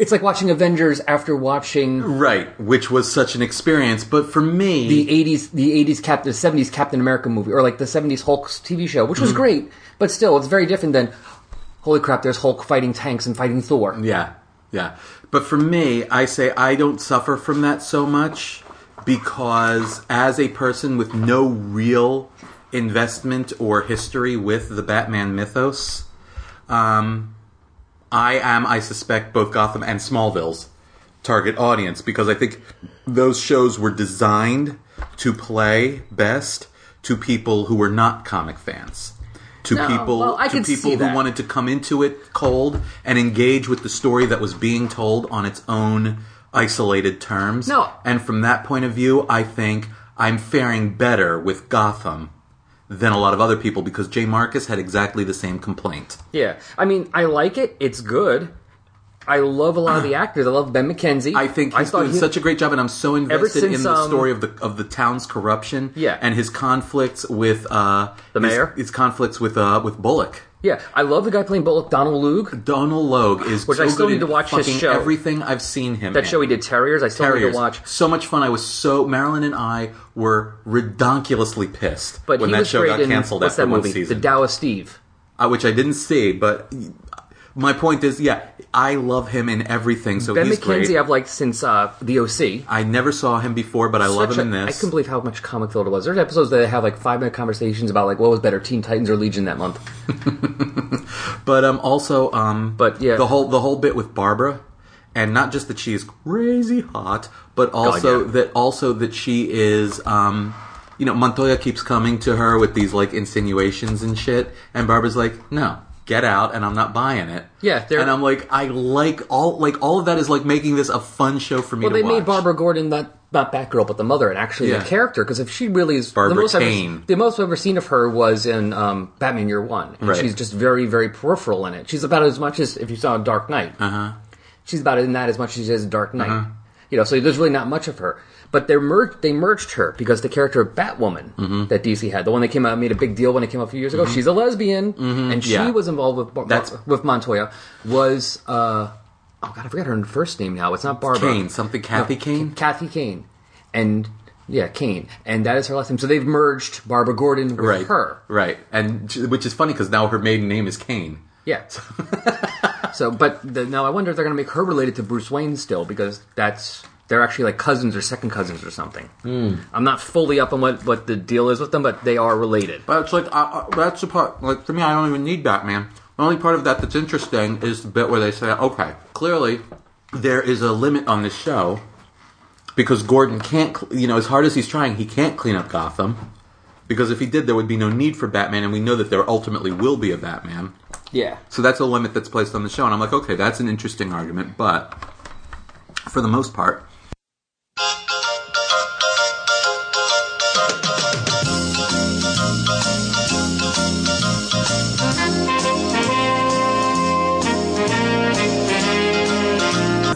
Speaker 2: it's like watching Avengers after watching
Speaker 1: right, which was such an experience. But for me,
Speaker 2: the 80s, the 80s Captain, the 70s Captain America movie, or like the 70s Hulk TV show, which was mm-hmm. great, but still, it's very different than. holy crap, there's Hulk fighting tanks and fighting Thor.
Speaker 1: Yeah, yeah. But for me, I say I don't suffer from that so much because as a person with no real investment or history with the Batman mythos, um, I am, I suspect, both Gotham and Smallville's target audience because I think those shows were designed to play best to people who were not comic fans. To
Speaker 2: No,
Speaker 1: people,
Speaker 2: well,
Speaker 1: to people who wanted to come into it cold and engage with the story that was being told on its own isolated terms.
Speaker 2: No.
Speaker 1: And from that point of view, I think I'm faring better with Gotham than a lot of other people because Jay Marcus had exactly the same complaint.
Speaker 2: Yeah, I mean, I like it. It's good. I love a lot of the <clears throat> actors. I love Ben McKenzie.
Speaker 1: I think he's
Speaker 2: thought
Speaker 1: doing
Speaker 2: he-
Speaker 1: such a great job, and I'm so invested
Speaker 2: since,
Speaker 1: in the
Speaker 2: um,
Speaker 1: story of the of the town's corruption,
Speaker 2: Yeah.
Speaker 1: and his conflicts with uh,
Speaker 2: The mayor?
Speaker 1: his, conflicts with uh, with Bullock.
Speaker 2: Yeah, I love the guy playing Bullock, Donald Logue.
Speaker 1: Donald Logue is
Speaker 2: Which
Speaker 1: so
Speaker 2: I still need to watch his show.
Speaker 1: Everything I've seen him
Speaker 2: That
Speaker 1: in.
Speaker 2: show he did Terriers. I still need to watch.
Speaker 1: So much fun. I was so Marilyn and I were redonkulously pissed
Speaker 2: But
Speaker 1: when that show got
Speaker 2: in
Speaker 1: canceled
Speaker 2: what's
Speaker 1: after
Speaker 2: that
Speaker 1: one
Speaker 2: movie?
Speaker 1: season.
Speaker 2: The of Steve.
Speaker 1: uh, which I didn't see, but my point is, yeah, I love him in everything. So
Speaker 2: Ben
Speaker 1: he's
Speaker 2: McKenzie,
Speaker 1: great.
Speaker 2: I've liked since uh, the OC.
Speaker 1: I never saw him before, but I love
Speaker 2: Such
Speaker 1: him in
Speaker 2: this. I couldn't believe how much comic filled it was. There's episodes that they have like five minute conversations about like what was better, Teen Titans or Legion that month. <laughs>
Speaker 1: But um, also, um,
Speaker 2: But, yeah.
Speaker 1: the whole the whole bit with Barbara, and not just that she is crazy hot, but also
Speaker 2: yeah.
Speaker 1: that also that she is, um, you know, Montoya keeps coming to her with these like insinuations and shit, and Barbara's like, no. Get out, and I'm not buying it.
Speaker 2: Yeah, they're-
Speaker 1: and I'm like, I like all like all of that is like making this a fun show for me to watch.
Speaker 2: Well,
Speaker 1: to
Speaker 2: they
Speaker 1: watch.
Speaker 2: made Barbara Gordon not not Batgirl, but the mother, and actually
Speaker 1: Yeah.
Speaker 2: the character. Because if she really is
Speaker 1: Barbara
Speaker 2: the most
Speaker 1: Kane.
Speaker 2: Ever, the most I've ever seen of her was in um, Batman Year One, and
Speaker 1: Right.
Speaker 2: she's just very very peripheral in it. She's about as much as if you saw Dark Knight.
Speaker 1: Uh-huh.
Speaker 2: She's about in that as much as she is in Dark Knight. You know, so there's really not much of her. But they merged they merged her because the character of Batwoman
Speaker 1: Mm-hmm.
Speaker 2: that DC had, the one that came out made a big deal when it came out a few years ago. She's a lesbian, and she
Speaker 1: Mm-hmm. Yeah.
Speaker 2: was involved with
Speaker 1: That's-
Speaker 2: with Montoya. Was uh, oh god, I forgot her first name now. It's not Barbara.
Speaker 1: Kane, something Kathy Kane.
Speaker 2: Kathy Kane, and yeah, Kane, and that is her last name. So they've merged Barbara Gordon with
Speaker 1: right,
Speaker 2: her.
Speaker 1: right, and which is funny because now her maiden name is Kane.
Speaker 2: Yeah. <laughs> so, but the, now I wonder if they're going to make her related to Bruce Wayne still because that's they're actually like cousins or second cousins or something.
Speaker 1: Hmm.
Speaker 2: I'm not fully up on what what the deal is with them, but they are related.
Speaker 1: But it's like uh, uh, that's the part. Like for me, I don't even need Batman. The only part of that that's interesting is the bit where they say, "Okay, clearly there is a limit on this show because Gordon can't. You know, as hard as he's trying, he can't clean up Gotham because if he did, there would be no need for Batman, and we know that there ultimately will be a Batman.
Speaker 2: Yeah.
Speaker 1: So that's a limit that's placed on the show, and I'm like, okay, that's an interesting argument, but for the most part."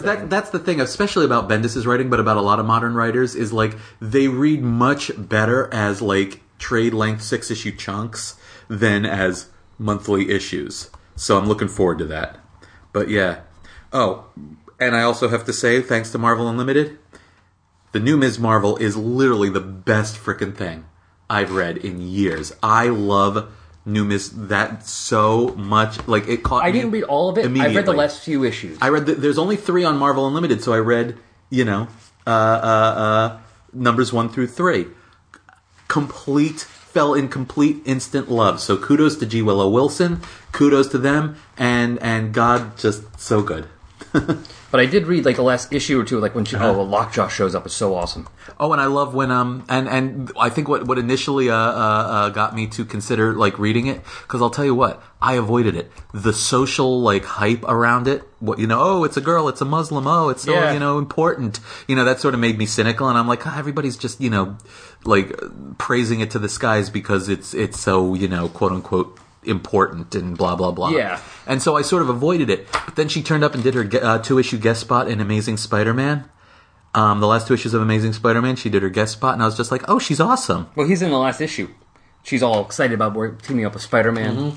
Speaker 1: That that's the thing, especially about Bendis's writing, but about a lot of modern writers, is like they read much better as like trade length six issue chunks than as monthly issues. So I'm looking forward to that. But yeah. Oh, and I also have to say, thanks to Marvel Unlimited, the new Ms. Marvel is literally the best freaking thing I've read in years. I love new Ms. that so much. Like it caught
Speaker 2: I didn't read all of it. I read the last few issues.
Speaker 1: I read. The, there's only three on Marvel Unlimited, so I read, you know, uh, uh, uh, numbers one through three. Complete fell in complete instant love. So kudos to G Willow Wilson. Kudos to them, and and God just so good. <laughs>
Speaker 2: but I did read like the last issue or two, like when she,
Speaker 1: Uh-huh.
Speaker 2: oh, well, Lockjaw shows up. It's so awesome.
Speaker 1: Oh, and I love when um and and I think what what initially uh, uh, uh got me to consider like reading it because I'll tell you what I avoided it the social like hype around it what you know oh it's a girl it's a Muslim oh it's so
Speaker 2: Yeah.
Speaker 1: you know important you know that sort of made me cynical and I'm like ah, everybody's just you know like praising it to the skies because it's it's so you know quote unquote important and blah blah blah
Speaker 2: Yeah.
Speaker 1: and so I sort of avoided it but then she turned up and did her uh, two issue guest spot in Amazing Spider Man. Um, the last two issues of Amazing Spider-Man, she did her guest spot, and I was just like, "Oh, she's awesome."
Speaker 2: Well, he's in the last issue. She's all excited about work, teaming up with Spider Man.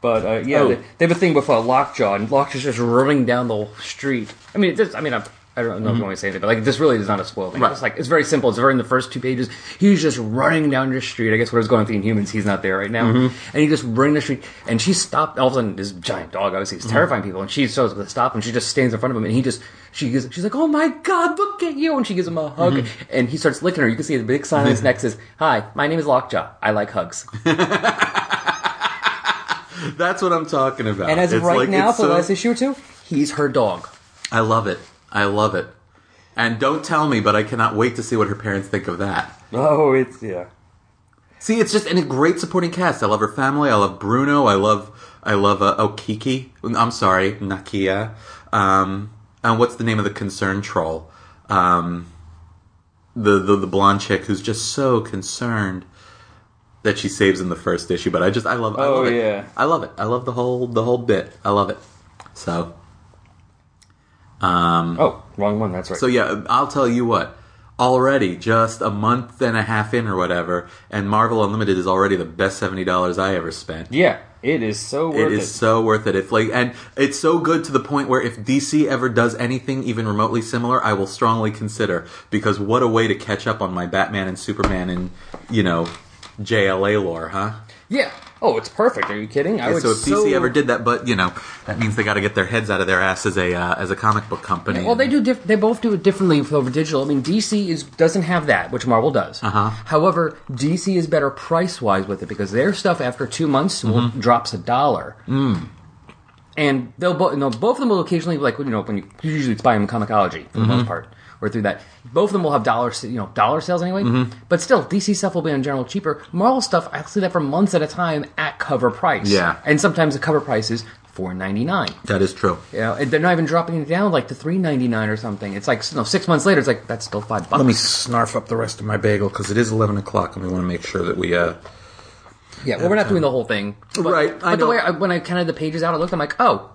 Speaker 2: But uh, yeah,
Speaker 1: Oh.
Speaker 2: they, they have a thing with uh, Lockjaw, and Lockjaw's just running down the street. I mean, I mean, I'm I don't know if you mm-hmm. want to say anything, but like this really is not a spoil thing.
Speaker 1: Right.
Speaker 2: It's like it's very simple. It's very in the first two pages. He's just running down the street. I guess what is going through Inhumans, he's not there right now, mm-hmm. and he just running the street. And she stopped. All of a sudden, this giant dog obviously is mm-hmm. terrifying people, and she starts to stop, and she just stands in front of him, and he just she gives she's like, "Oh my god, look at you!" And she gives him a hug, and he starts licking her. You can see the big sign on his neck says, "Hi, my name is Lockjaw. I like hugs." <laughs>
Speaker 1: That's what I'm talking about.
Speaker 2: And as of
Speaker 1: It's
Speaker 2: right
Speaker 1: like-
Speaker 2: now, for the
Speaker 1: so-
Speaker 2: last issue or two, he's her dog.
Speaker 1: I love it. I love it. And don't tell me, but I cannot wait to see what her parents think of that.
Speaker 2: Oh, it's yeah.
Speaker 1: See, it's just and a great supporting cast. I love her family. I love Bruno. I love I love uh, oh Kiki. I'm sorry, Nakia. Um, and what's the name of the concerned troll? Um, the, the the blonde chick who's just so concerned that she saves in the first issue. But I just I love I
Speaker 2: Oh,
Speaker 1: love it.
Speaker 2: yeah.
Speaker 1: I love it. I love the whole the whole bit. I love it. So Um,
Speaker 2: oh, wrong one. That's right.
Speaker 1: so yeah, I'll tell you what. Already, just a month and a half in or whatever, and Marvel Unlimited is already the best seventy dollars I ever spent.
Speaker 2: yeah, it is so worth
Speaker 1: It
Speaker 2: it.
Speaker 1: is so worth it. If like, and it's so good to the point where if DC ever does anything even remotely similar, I will strongly consider because what a way to catch up on my Batman and Superman and you know JLA lore, huh?
Speaker 2: Yeah. Oh, it's perfect. Are you kidding? I
Speaker 1: Yeah,
Speaker 2: would
Speaker 1: so if DC ever did that, but you know that means they got to get their heads out of their ass as a uh, as a comic book company.
Speaker 2: Well, they do. Diff- they both do it differently over digital. I mean, DC is doesn't have that, which Marvel does.
Speaker 1: Uh-huh.
Speaker 2: However, DC is better price wise with it because their stuff after two months
Speaker 1: Mm-hmm.
Speaker 2: drops a dollar.
Speaker 1: Mm.
Speaker 2: And they'll both, you know, both of them will occasionally like you know when you, usually buy them in Comixology for the
Speaker 1: Mm-hmm.
Speaker 2: most part or through that. Both of them will have dollar you know dollar sales anyway.
Speaker 1: Mm-hmm.
Speaker 2: But still, DC stuff will be in general cheaper. Marvel stuff I see that for months at a time at cover price.
Speaker 1: Yeah.
Speaker 2: and sometimes the cover price is four ninety nine.
Speaker 1: that is true.
Speaker 2: You know, they're not even dropping it down like to three ninety nine or something. It's like you know, six months later, it's like that's still five bucks.
Speaker 1: Let me snarf up the rest of my bagel because it is eleven o'clock, and we want to make sure that we. uh
Speaker 2: yeah, well, we're not doing the whole thing, but,
Speaker 1: Right, I
Speaker 2: But the
Speaker 1: know.
Speaker 2: way I, when I counted the pages out, I looked, I'm like, oh,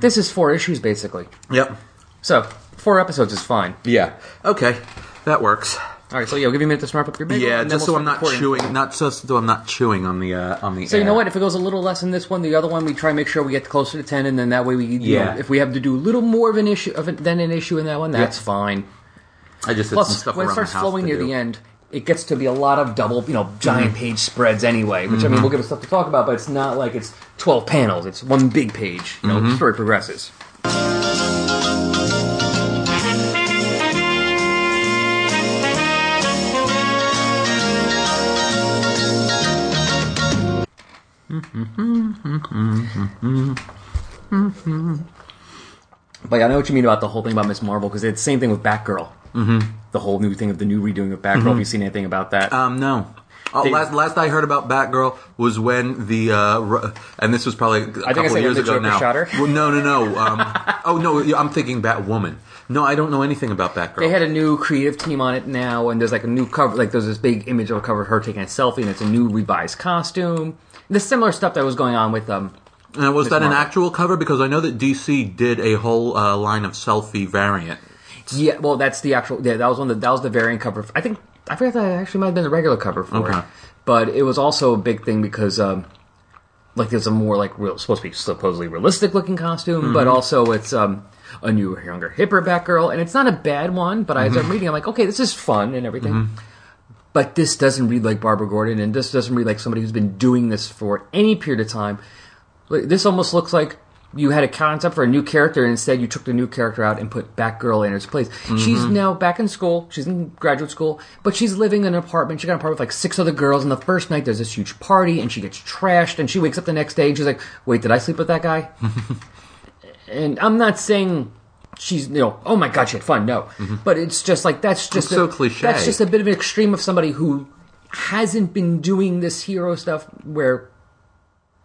Speaker 2: this is four issues basically.
Speaker 1: Yep.
Speaker 2: So four episodes is fine.
Speaker 1: Yeah. Okay. That works.
Speaker 2: All right, so yeah, I'll give you a minute to snarf up your bagel.
Speaker 1: Yeah,
Speaker 2: and then
Speaker 1: just
Speaker 2: we'll
Speaker 1: so I'm not
Speaker 2: recording.
Speaker 1: chewing, not just so I'm not chewing on the uh, on the.
Speaker 2: So you know
Speaker 1: air.
Speaker 2: what? If it goes a little less in this one, the other one, we try and make sure we get closer to ten, and then that way we,
Speaker 1: Yeah.
Speaker 2: know, if we have to do a little more of an issue of it, than an issue in that one, that's
Speaker 1: Yeah.
Speaker 2: fine.
Speaker 1: I just
Speaker 2: Plus,
Speaker 1: stuff
Speaker 2: when it starts flowing near
Speaker 1: do.
Speaker 2: the end, it gets to be a lot of double, you know, giant
Speaker 1: Mm-hmm.
Speaker 2: page spreads anyway. Which I mean, we'll give us stuff to talk about, but it's not like it's twelve panels. It's one big page. You know,
Speaker 1: Mm-hmm.
Speaker 2: the story progresses. But yeah, I know what you mean about the whole thing about Miss Marvel because it's the same thing with Batgirl. Mm-hmm. The whole new thing of the new redoing of Batgirl. Have you seen anything about that?
Speaker 1: Um, no. Oh,
Speaker 2: They-
Speaker 1: last last I heard about Batgirl was when the uh, r- and this was probably a
Speaker 2: I
Speaker 1: couple
Speaker 2: said when
Speaker 1: years
Speaker 2: the
Speaker 1: ago
Speaker 2: Joker
Speaker 1: now.
Speaker 2: shot her.
Speaker 1: Well, no, no, no. <laughs> Um, oh no, yeah, I'm thinking Batwoman. No, I don't know anything about Batgirl.
Speaker 2: They had a new creative team on it now, and there's like a new cover. Like there's this big image of a cover of her taking a selfie, and it's a new revised costume. The similar stuff that was going on with um.
Speaker 1: and was that an actual cover? Because I know that DC did a whole uh, line of selfie variant.
Speaker 2: Yeah, well, that's the actual. Yeah, that was one. Of the, that was the variant cover. I think I forget that actually might have been the regular cover for
Speaker 1: Okay.
Speaker 2: it, but it was also a big thing because um, like there's a more like real supposed to be supposedly realistic looking costume, but also it's um a new younger hipper Batgirl, and it's not a bad one. But as I'm reading, I'm like, okay, this is fun and everything. But this doesn't read like Barbara Gordon, and this doesn't read like somebody who's been doing this for any period of time. Like, This almost looks like you had a concept for a new character, and instead you took the new character out and put Batgirl in its place. Mm-hmm. She's now back in school. She's in graduate school, but she's living in an apartment. She got an apartment with like six other girls, and the first night there's this huge party, and she gets trashed, and she wakes up the next day, and she's like, "Wait, did I sleep with that guy?" <laughs> and I'm not saying she's you know oh my god she had fun. No. But it's just like that's just a,
Speaker 1: so cliche.
Speaker 2: that's just a bit of an extreme of somebody who hasn't been doing this hero stuff where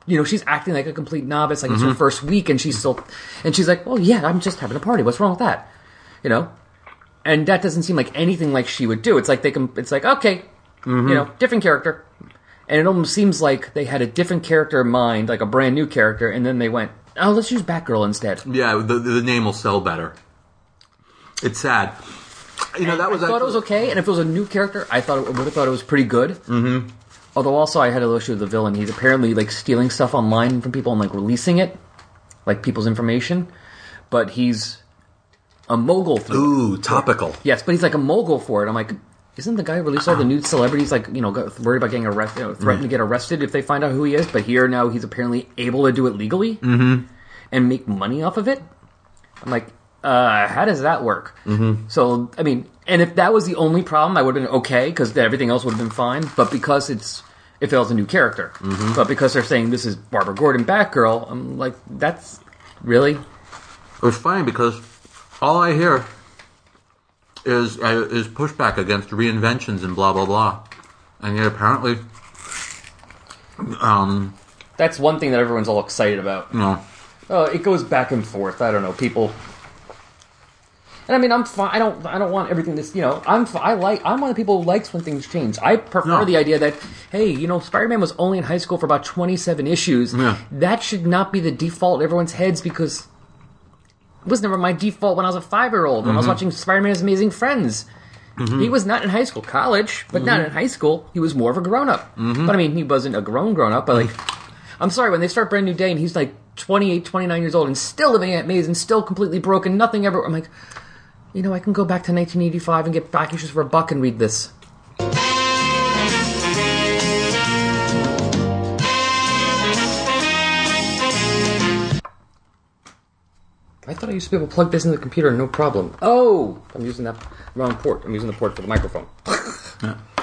Speaker 2: you know she's acting like a complete novice like it's
Speaker 1: Mm-hmm.
Speaker 2: her first week and she's still and she's like well yeah i'm just having a party. What's wrong with that? You know? And that doesn't seem like anything like she would do. It's like they can it's like okay
Speaker 1: Mm-hmm.
Speaker 2: you know different character. And it almost seems like they had a different character in mind like a brand new character and then they went oh let's use batgirl instead
Speaker 1: Yeah, the the name will sell better. It's sad. You know that was.
Speaker 2: I thought it was okay, and if it was a new character, I thought it would have thought it was pretty good. Mm-hmm. Although also I had a little issue with the villain. He's apparently like stealing stuff online from people and like releasing it, like people's information. But he's a mogul.
Speaker 1: Ooh, topical.
Speaker 2: Yes, but he's like a mogul for it. I'm like, isn't the guy who released all the nude celebrities like you know worried about getting arrested, you know, threatened to get arrested if they find out who he is? But here now he's apparently able to do it legally mm-hmm. and make money off of it. I'm like, uh, how does that work? Mm-hmm. So I mean, and if that was the only problem, I would have been okay because everything else would have been fine. But because it's it was a new character, but because they're saying this is Barbara Gordon Batgirl, I'm like, that's really
Speaker 1: It was funny because all I hear is uh, is pushback against reinventions and blah blah blah, and yet apparently, um,
Speaker 2: that's one thing that everyone's all excited about.
Speaker 1: you know,
Speaker 2: Oh, it goes back and forth. I don't know, people. And I mean, I'm fine. I don't. I don't want everything to. You know, I'm. fi- I like. I'm one of the people who likes when things change. I prefer
Speaker 1: No.
Speaker 2: the idea that, hey, you know, Spider-Man was only in high school for about 27 issues.
Speaker 1: Yeah.
Speaker 2: That should not be the default in everyone's heads because was never my default when I was a five-year-old when I was mm-hmm. watching Spider-Man's Amazing Friends. He mm-hmm. was not in high school, college, but not mm-hmm. in high school. He was more of a grown-up. But I mean, he wasn't a grown grown-up. But like, I'm sorry when they start Brand New Day and he's like 28, 29 years old and still living at May's and still completely broken, nothing ever. I'm like, you know, I can go back to 1985 and get back issues for a buck and read this. I thought I used to be able to plug this in the computer, no problem. Oh, I'm using that wrong port. I'm using the port for the microphone. <laughs>